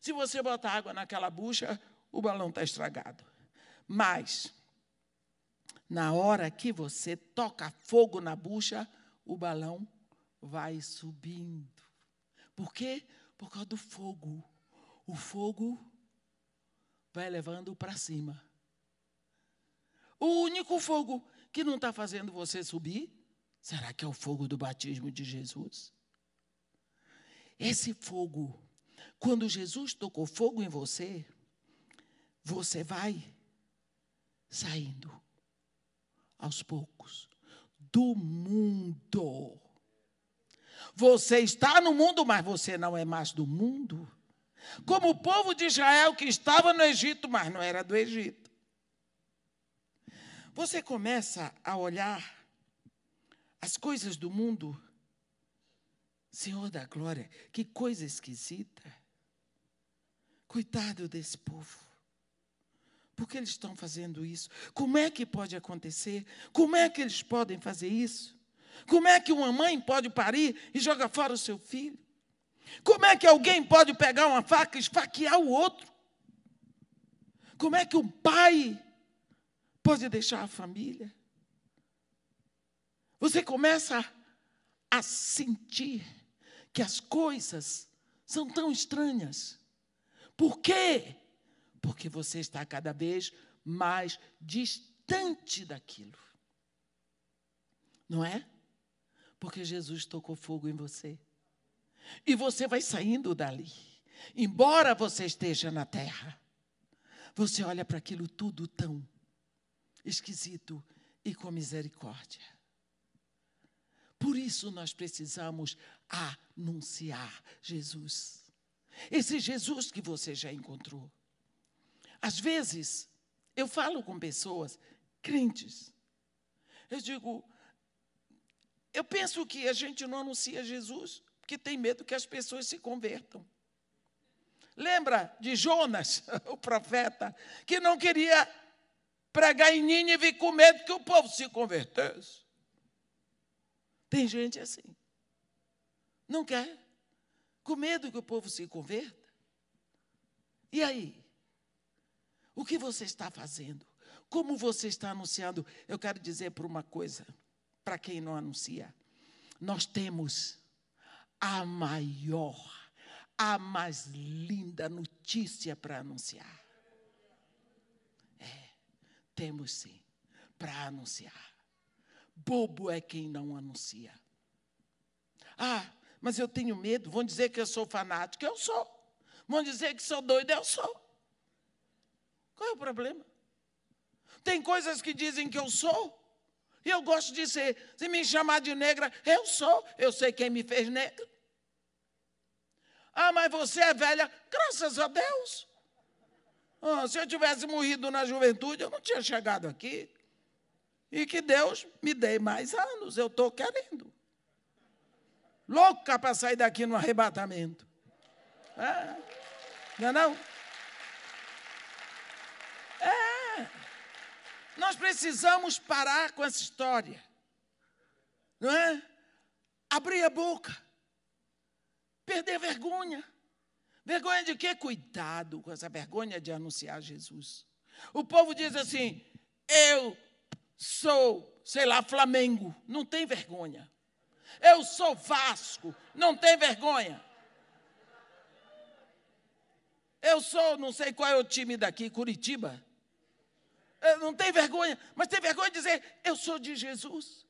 Se você botar água naquela bucha, o balão está estragado. Mas, na hora que você toca fogo na bucha, o balão vai subindo. Por quê? Por causa do fogo o fogo vai levando para cima. O único fogo que não está fazendo você subir, será que é o fogo do batismo de Jesus? Esse fogo, quando Jesus tocou fogo em você, você vai saindo aos poucos do mundo. Você está no mundo, mas você não é mais do mundo. Como o povo de Israel que estava no Egito, mas não era do Egito. Você começa a olhar as coisas do mundo. Senhor da glória, que coisa esquisita. Coitado desse povo. Por que eles estão fazendo isso? Como é que pode acontecer? Como é que eles podem fazer isso? Como é que uma mãe pode parir e jogar fora o seu filho? Como é que alguém pode pegar uma faca e esfaquear o outro? Como é que um pai pode deixar a família? Você começa a sentir que as coisas são tão estranhas. Por quê? Porque você está cada vez mais distante daquilo. Não é? Porque Jesus tocou fogo em você. E você vai saindo dali. Embora você esteja na terra, você olha para aquilo tudo tão esquisito e com misericórdia. Por isso nós precisamos anunciar Jesus. Esse Jesus que você já encontrou. Às vezes, eu falo com pessoas crentes. Eu digo, eu penso que a gente não anuncia Jesus que tem medo que as pessoas se convertam. Lembra de Jonas, (laughs) o profeta, que não queria pregar em Nínive com medo que o povo se convertesse? Tem gente assim. Não quer. Com medo que o povo se converta. E aí? O que você está fazendo? Como você está anunciando? Eu quero dizer por uma coisa, para quem não anuncia. Nós temos a maior, a mais linda notícia para anunciar. É, temos sim, para anunciar. Bobo é quem não anuncia. Ah, mas eu tenho medo, vão dizer que eu sou fanático, eu sou. Vão dizer que sou doido, eu sou. Qual é o problema? Tem coisas que dizem que eu sou. E eu gosto de ser. Se me chamar de negra, eu sou. Eu sei quem me fez negra. Ah, mas você é velha. Graças a Deus. Ah, se eu tivesse morrido na juventude, eu não tinha chegado aqui. E que Deus me dê mais anos. Eu estou querendo. Louca para sair daqui no arrebatamento. É. Não é não? É. Nós precisamos parar com essa história. Não é? Abrir a boca. Perder vergonha. Vergonha de quê? Cuidado com essa vergonha de anunciar Jesus. O povo diz assim: eu sou, sei lá, Flamengo. Não tem vergonha. Eu sou Vasco. Não tem vergonha. Eu sou, não sei qual é o time daqui, Curitiba. Eu não tem vergonha, mas tem vergonha de dizer: eu sou de Jesus.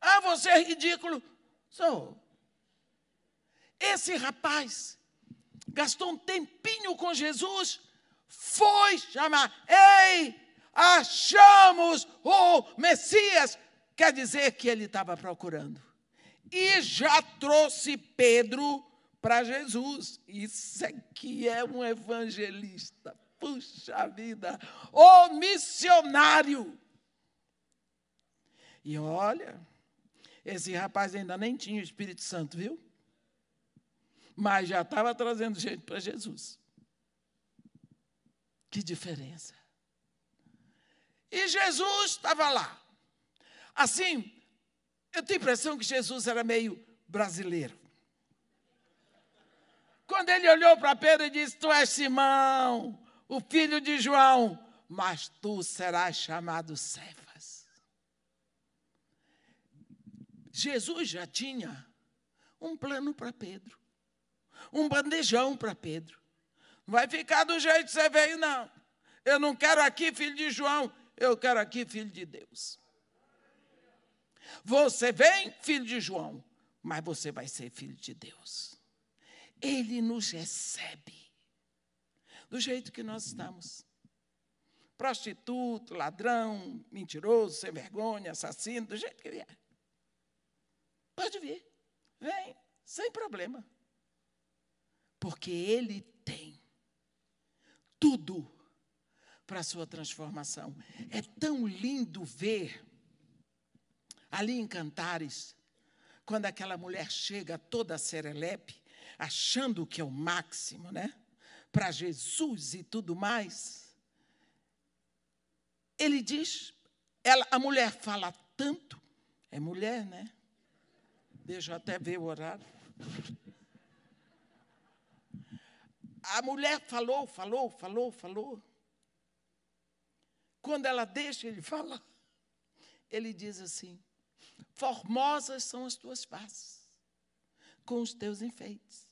Ah, você é ridículo. Sou. Esse rapaz gastou um tempinho com Jesus, foi chamar, ei, achamos o Messias. Quer dizer que ele estava procurando. E já trouxe Pedro para Jesus. Isso aqui é um evangelista. Puxa vida, o missionário. E olha, esse rapaz ainda nem tinha o Espírito Santo, viu? Mas já estava trazendo gente para Jesus. Que diferença. E Jesus estava lá. Assim, eu tenho a impressão que Jesus era meio brasileiro. Quando ele olhou para Pedro e disse: Tu és Simão, o filho de João, mas tu serás chamado Cefas. Jesus já tinha um plano para Pedro um bandejão para Pedro. Não vai ficar do jeito que você veio, não. Eu não quero aqui filho de João, eu quero aqui filho de Deus. Você vem, filho de João, mas você vai ser filho de Deus. Ele nos recebe do jeito que nós estamos. Prostituto, ladrão, mentiroso, sem vergonha, assassino, do jeito que vier. Pode vir, vem, sem problema porque Ele tem tudo para a sua transformação. É tão lindo ver ali em Cantares, quando aquela mulher chega toda serelepe, achando que é o máximo, né? Para Jesus e tudo mais. Ele diz, ela, a mulher fala tanto, é mulher, né? Deixa eu até ver o horário. A mulher falou, falou, falou, falou. Quando ela deixa ele falar, ele diz assim: Formosas são as tuas faces, com os teus enfeites,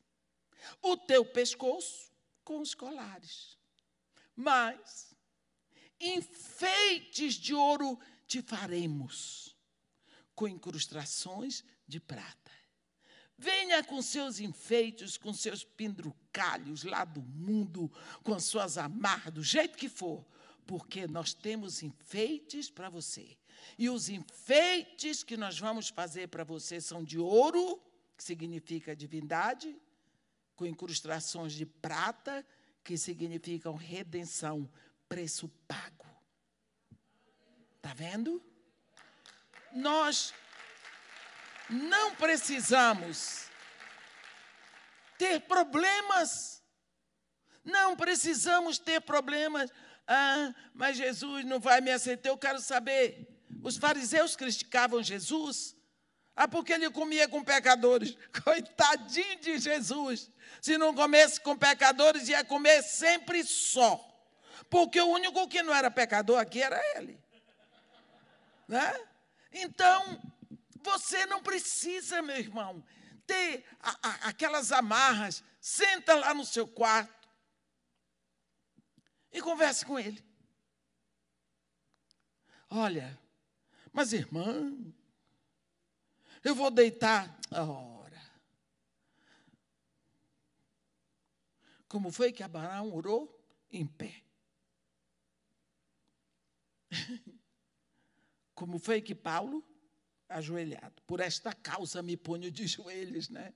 o teu pescoço com os colares. Mas enfeites de ouro te faremos, com incrustações de prata. Venha com seus enfeites, com seus pendrucalhos lá do mundo, com suas amarras, do jeito que for, porque nós temos enfeites para você. E os enfeites que nós vamos fazer para você são de ouro, que significa divindade, com incrustações de prata, que significam redenção, preço pago. Está vendo? Nós não precisamos ter problemas. Não precisamos ter problemas. Ah, mas Jesus não vai me aceitar. Eu quero saber. Os fariseus criticavam Jesus. Ah, porque ele comia com pecadores. (laughs) Coitadinho de Jesus. Se não comesse com pecadores, ia comer sempre só. Porque o único que não era pecador aqui era ele. Né? Então, você não precisa, meu irmão, ter a, a, aquelas amarras. Senta lá no seu quarto e converse com ele. Olha, mas irmã, eu vou deitar. Ora. Como foi que Abraão orou? Em pé. (laughs) Como foi que Paulo, ajoelhado, por esta causa me ponho de (laughs) joelhos, né?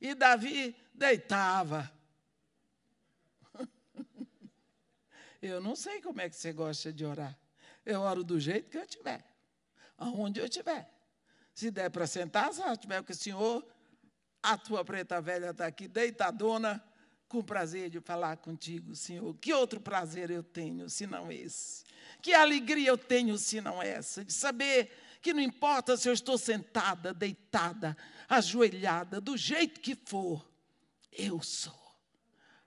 E Davi deitava. (laughs) Eu não sei como é que você gosta de orar. Eu oro do jeito que eu tiver, aonde eu tiver. Se der para sentar, se tiver que o Senhor, a tua preta velha está aqui deitadona, com prazer de falar contigo, Senhor. Que outro prazer eu tenho, se não esse? Que alegria eu tenho, se não essa? De saber que não importa se eu estou sentada, deitada, ajoelhada, do jeito que for, eu sou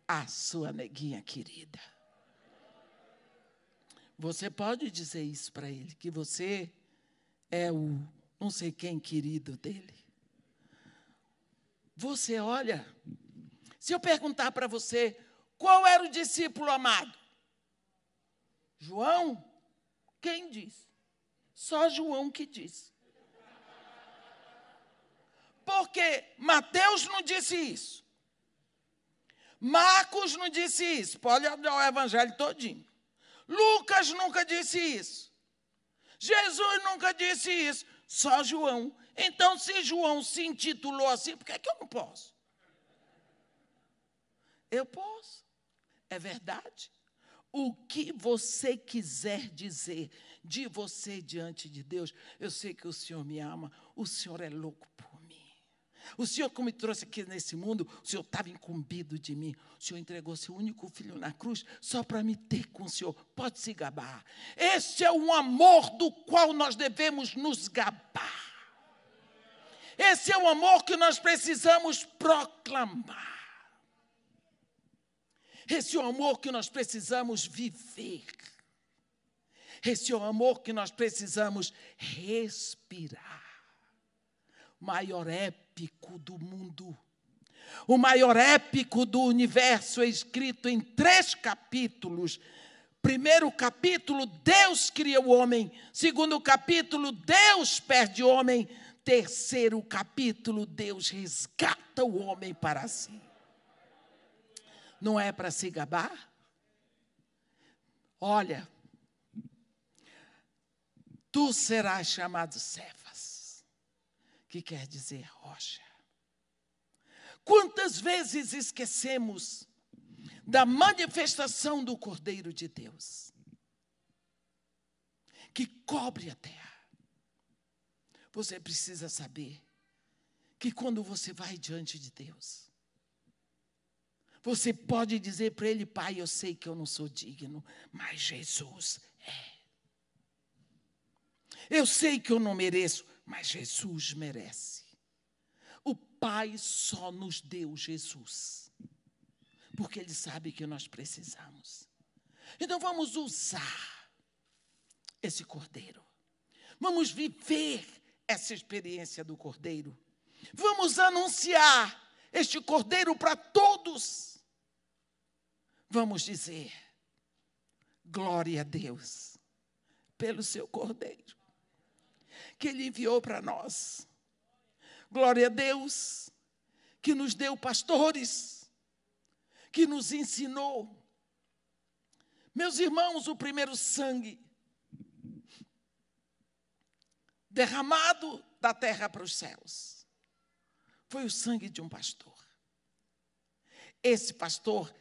a sua neguinha querida. Você pode dizer isso para ele, que você é o não sei quem querido dele. Você olha, se eu perguntar para você, qual era o discípulo amado? João? Quem disse? Só João que disse. Porque Mateus não disse isso. Marcos não disse isso. Pode olhar o evangelho todinho. Lucas nunca disse isso. Jesus nunca disse isso. Só João. Então, se João se intitulou assim, por que, é que eu não posso? Eu posso. É verdade. O que você quiser dizer de você diante de Deus, eu sei que o Senhor me ama, o Senhor é louco por mim. O Senhor, como me trouxe aqui nesse mundo, o Senhor estava incumbido de mim. O Senhor entregou seu único filho na cruz só para me ter com o Senhor. Pode se gabar. Esse é um amor do qual nós devemos nos gabar. Esse é o amor que nós precisamos proclamar. Esse é o amor que nós precisamos viver. Esse é o amor que nós precisamos respirar. Maior épico do mundo. O maior épico do universo é escrito em três capítulos. Primeiro capítulo, Deus cria o homem. Segundo capítulo, Deus perde o homem. Terceiro capítulo, Deus resgata o homem para si. Não é para se gabar? Olha, tu serás chamado Cefas, que quer dizer rocha. Quantas vezes esquecemos da manifestação do Cordeiro de Deus, que cobre a terra. Você precisa saber que quando você vai diante de Deus, você pode dizer para Ele, Pai, eu sei que eu não sou digno, mas Jesus é. Eu sei que eu não mereço, mas Jesus merece. O Pai só nos deu Jesus, porque Ele sabe que nós precisamos. Então vamos usar esse cordeiro, vamos viver essa experiência do cordeiro, vamos anunciar este cordeiro para todos. Vamos dizer, glória a Deus pelo seu cordeiro que Ele enviou para nós. Glória a Deus, que nos deu pastores, que nos ensinou. Meus irmãos, o primeiro sangue derramado da terra para os céus foi o sangue de um pastor. Esse pastor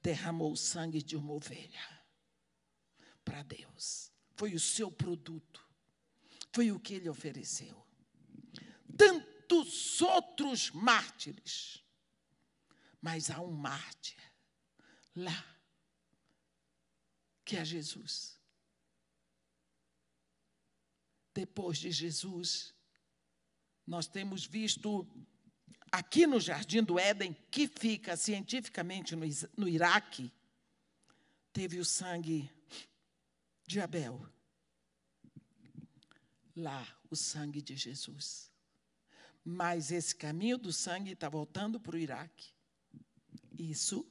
derramou o sangue de uma ovelha para Deus. Foi o seu produto. Foi o que ele ofereceu. Tantos outros mártires, mas há um mártir lá, que é Jesus. Depois de Jesus, nós temos visto aqui no Jardim do Éden, que fica cientificamente no, no Iraque, teve o sangue de Abel lá o sangue de Jesus. Mas esse caminho do sangue está voltando para o Iraque. Isso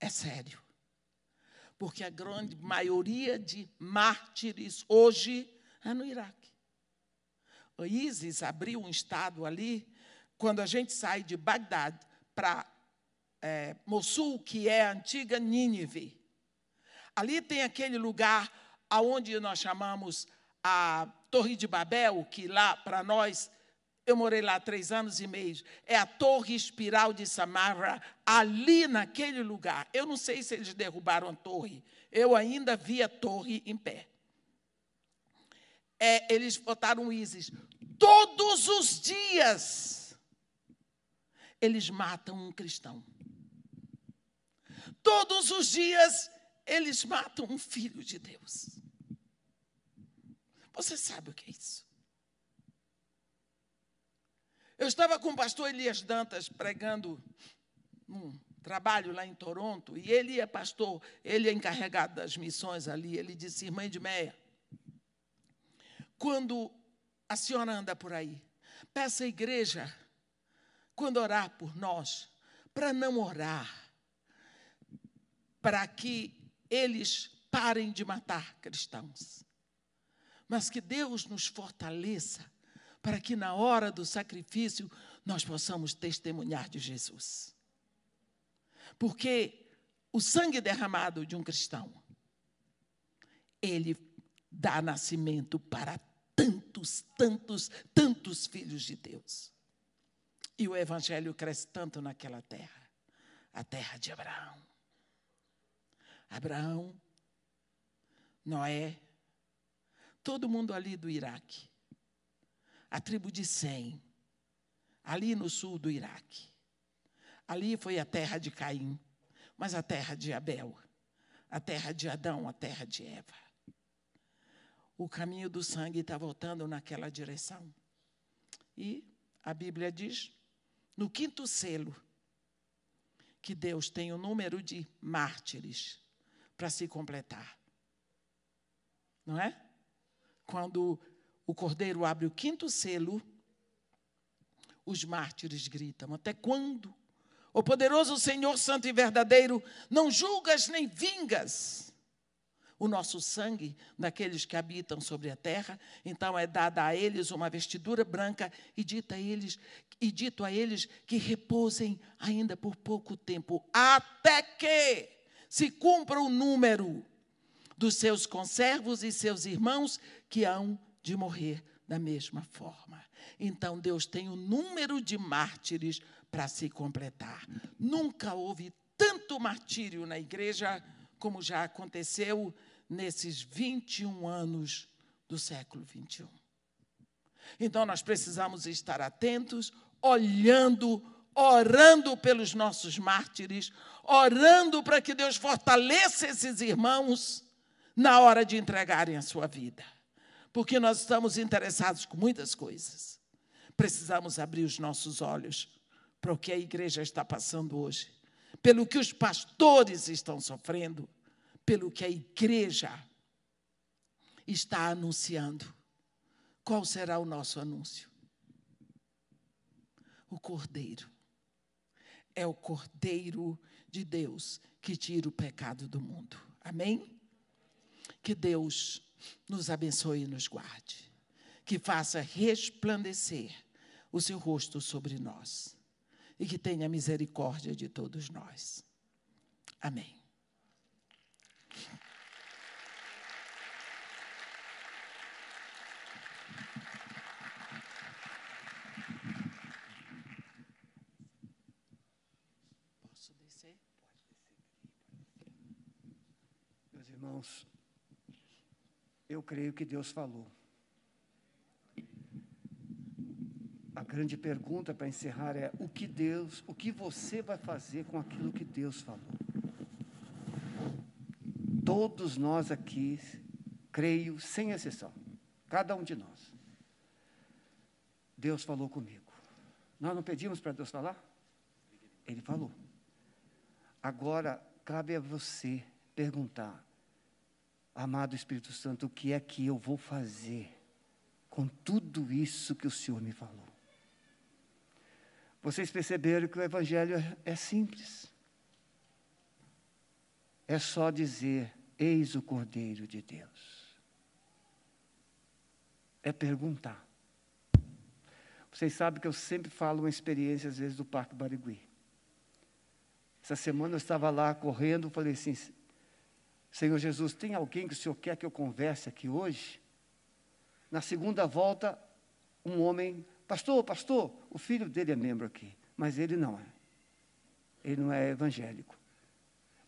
é sério. Porque a grande maioria de mártires hoje é no Iraque. O ISIS abriu um estado ali, quando a gente sai de Bagdad para é, Mossul, que é a antiga Nínive. Ali tem aquele lugar aonde nós chamamos a Torre de Babel, que lá para nós eu morei lá três anos e meio. É a Torre Espiral de Samarra, ali naquele lugar. Eu não sei se eles derrubaram a torre. Eu ainda vi a torre em pé. É, eles botaram ISIS. Todos os dias, eles matam um cristão. Todos os dias, eles matam um filho de Deus. Você sabe o que é isso? Eu estava com o pastor Elias Dantas pregando um trabalho lá em Toronto, e ele é pastor, ele é encarregado das missões ali. Ele disse: Irmã de Meia, quando a senhora anda por aí, peça à igreja, quando orar por nós, para não orar, para que eles parem de matar cristãos, mas que Deus nos fortaleça para que na hora do sacrifício nós possamos testemunhar de Jesus. Porque o sangue derramado de um cristão, ele dá nascimento para tantos, tantos, tantos filhos de Deus. E o evangelho cresce tanto naquela terra, a terra de Abraão. Abraão, Noé, todo mundo ali do Iraque a tribo de Sem, ali no sul do Iraque. Ali foi a terra de Caim, mas a terra de Abel, a terra de Adão, a terra de Eva. O caminho do sangue está voltando naquela direção. E a Bíblia diz, no quinto selo, que Deus tem o número de mártires para se completar. Não é? Quando o cordeiro abre o quinto selo, os mártires gritam: Até quando? O poderoso Senhor Santo e Verdadeiro, não julgas nem vingas o nosso sangue daqueles que habitam sobre a terra. Então é dada a eles uma vestidura branca e dito a eles, e dito a eles que repousem ainda por pouco tempo, até que se cumpra o número dos seus conservos e seus irmãos que hão de morrer da mesma forma. Então Deus tem o um número de mártires para se completar. Nunca houve tanto martírio na igreja como já aconteceu nesses 21 anos do século 21. Então nós precisamos estar atentos, olhando, orando pelos nossos mártires, orando para que Deus fortaleça esses irmãos na hora de entregarem a sua vida porque nós estamos interessados com muitas coisas. Precisamos abrir os nossos olhos para o que a igreja está passando hoje, pelo que os pastores estão sofrendo, pelo que a igreja está anunciando. Qual será o nosso anúncio? O Cordeiro. É o Cordeiro de Deus que tira o pecado do mundo. Amém? Que Deus nos abençoe e nos guarde. Que faça resplandecer o seu rosto sobre nós. E que tenha misericórdia de todos nós. Amém. Posso descer? Meus irmãos, eu creio que Deus falou. A grande pergunta para encerrar é: o que Deus, o que você vai fazer com aquilo que Deus falou? Todos nós aqui, creio, sem exceção, cada um de nós. Deus falou comigo. Nós não pedimos para Deus falar? Ele falou. Agora, cabe a você perguntar: Amado Espírito Santo, o que é que eu vou fazer com tudo isso que o Senhor me falou? Vocês perceberam que o Evangelho é, é simples. É só dizer: Eis o Cordeiro de Deus. É perguntar. Vocês sabem que eu sempre falo uma experiência, às vezes, do Parque Barigui. Essa semana eu estava lá correndo, falei assim: Senhor Jesus, tem alguém que o Senhor quer que eu converse aqui hoje? Na segunda volta, um homem, pastor, pastor, o filho dele é membro aqui, mas ele não é. Ele não é evangélico.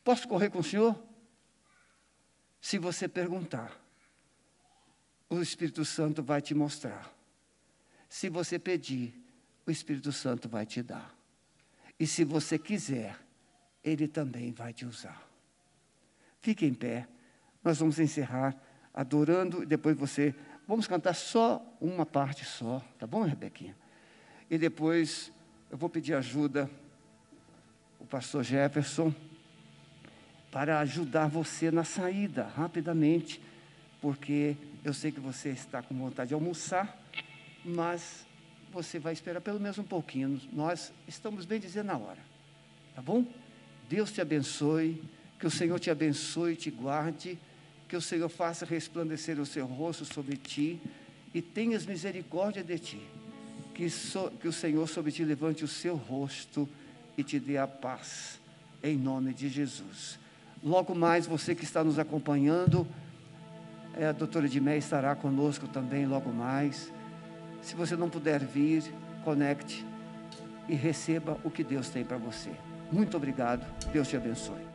Posso correr com o senhor? Se você perguntar, o Espírito Santo vai te mostrar. Se você pedir, o Espírito Santo vai te dar. E se você quiser, ele também vai te usar. Fique em pé. Nós vamos encerrar adorando e depois você. Vamos cantar só uma parte só, tá bom, Rebequinha? E depois eu vou pedir ajuda o pastor Jefferson para ajudar você na saída rapidamente, porque eu sei que você está com vontade de almoçar, mas você vai esperar pelo menos um pouquinho. Nós estamos bem dizendo na hora. Tá bom? Deus te abençoe, que o Senhor te abençoe e te guarde, que o Senhor faça resplandecer o seu rosto sobre ti e tenhas misericórdia de ti. Que, so, que o Senhor sobre ti levante o seu rosto e te dê a paz, em nome de Jesus. Logo mais, você que está nos acompanhando, é, a doutora Edmé estará conosco também logo mais. Se você não puder vir, conecte e receba o que Deus tem para você. Muito obrigado. Deus te abençoe.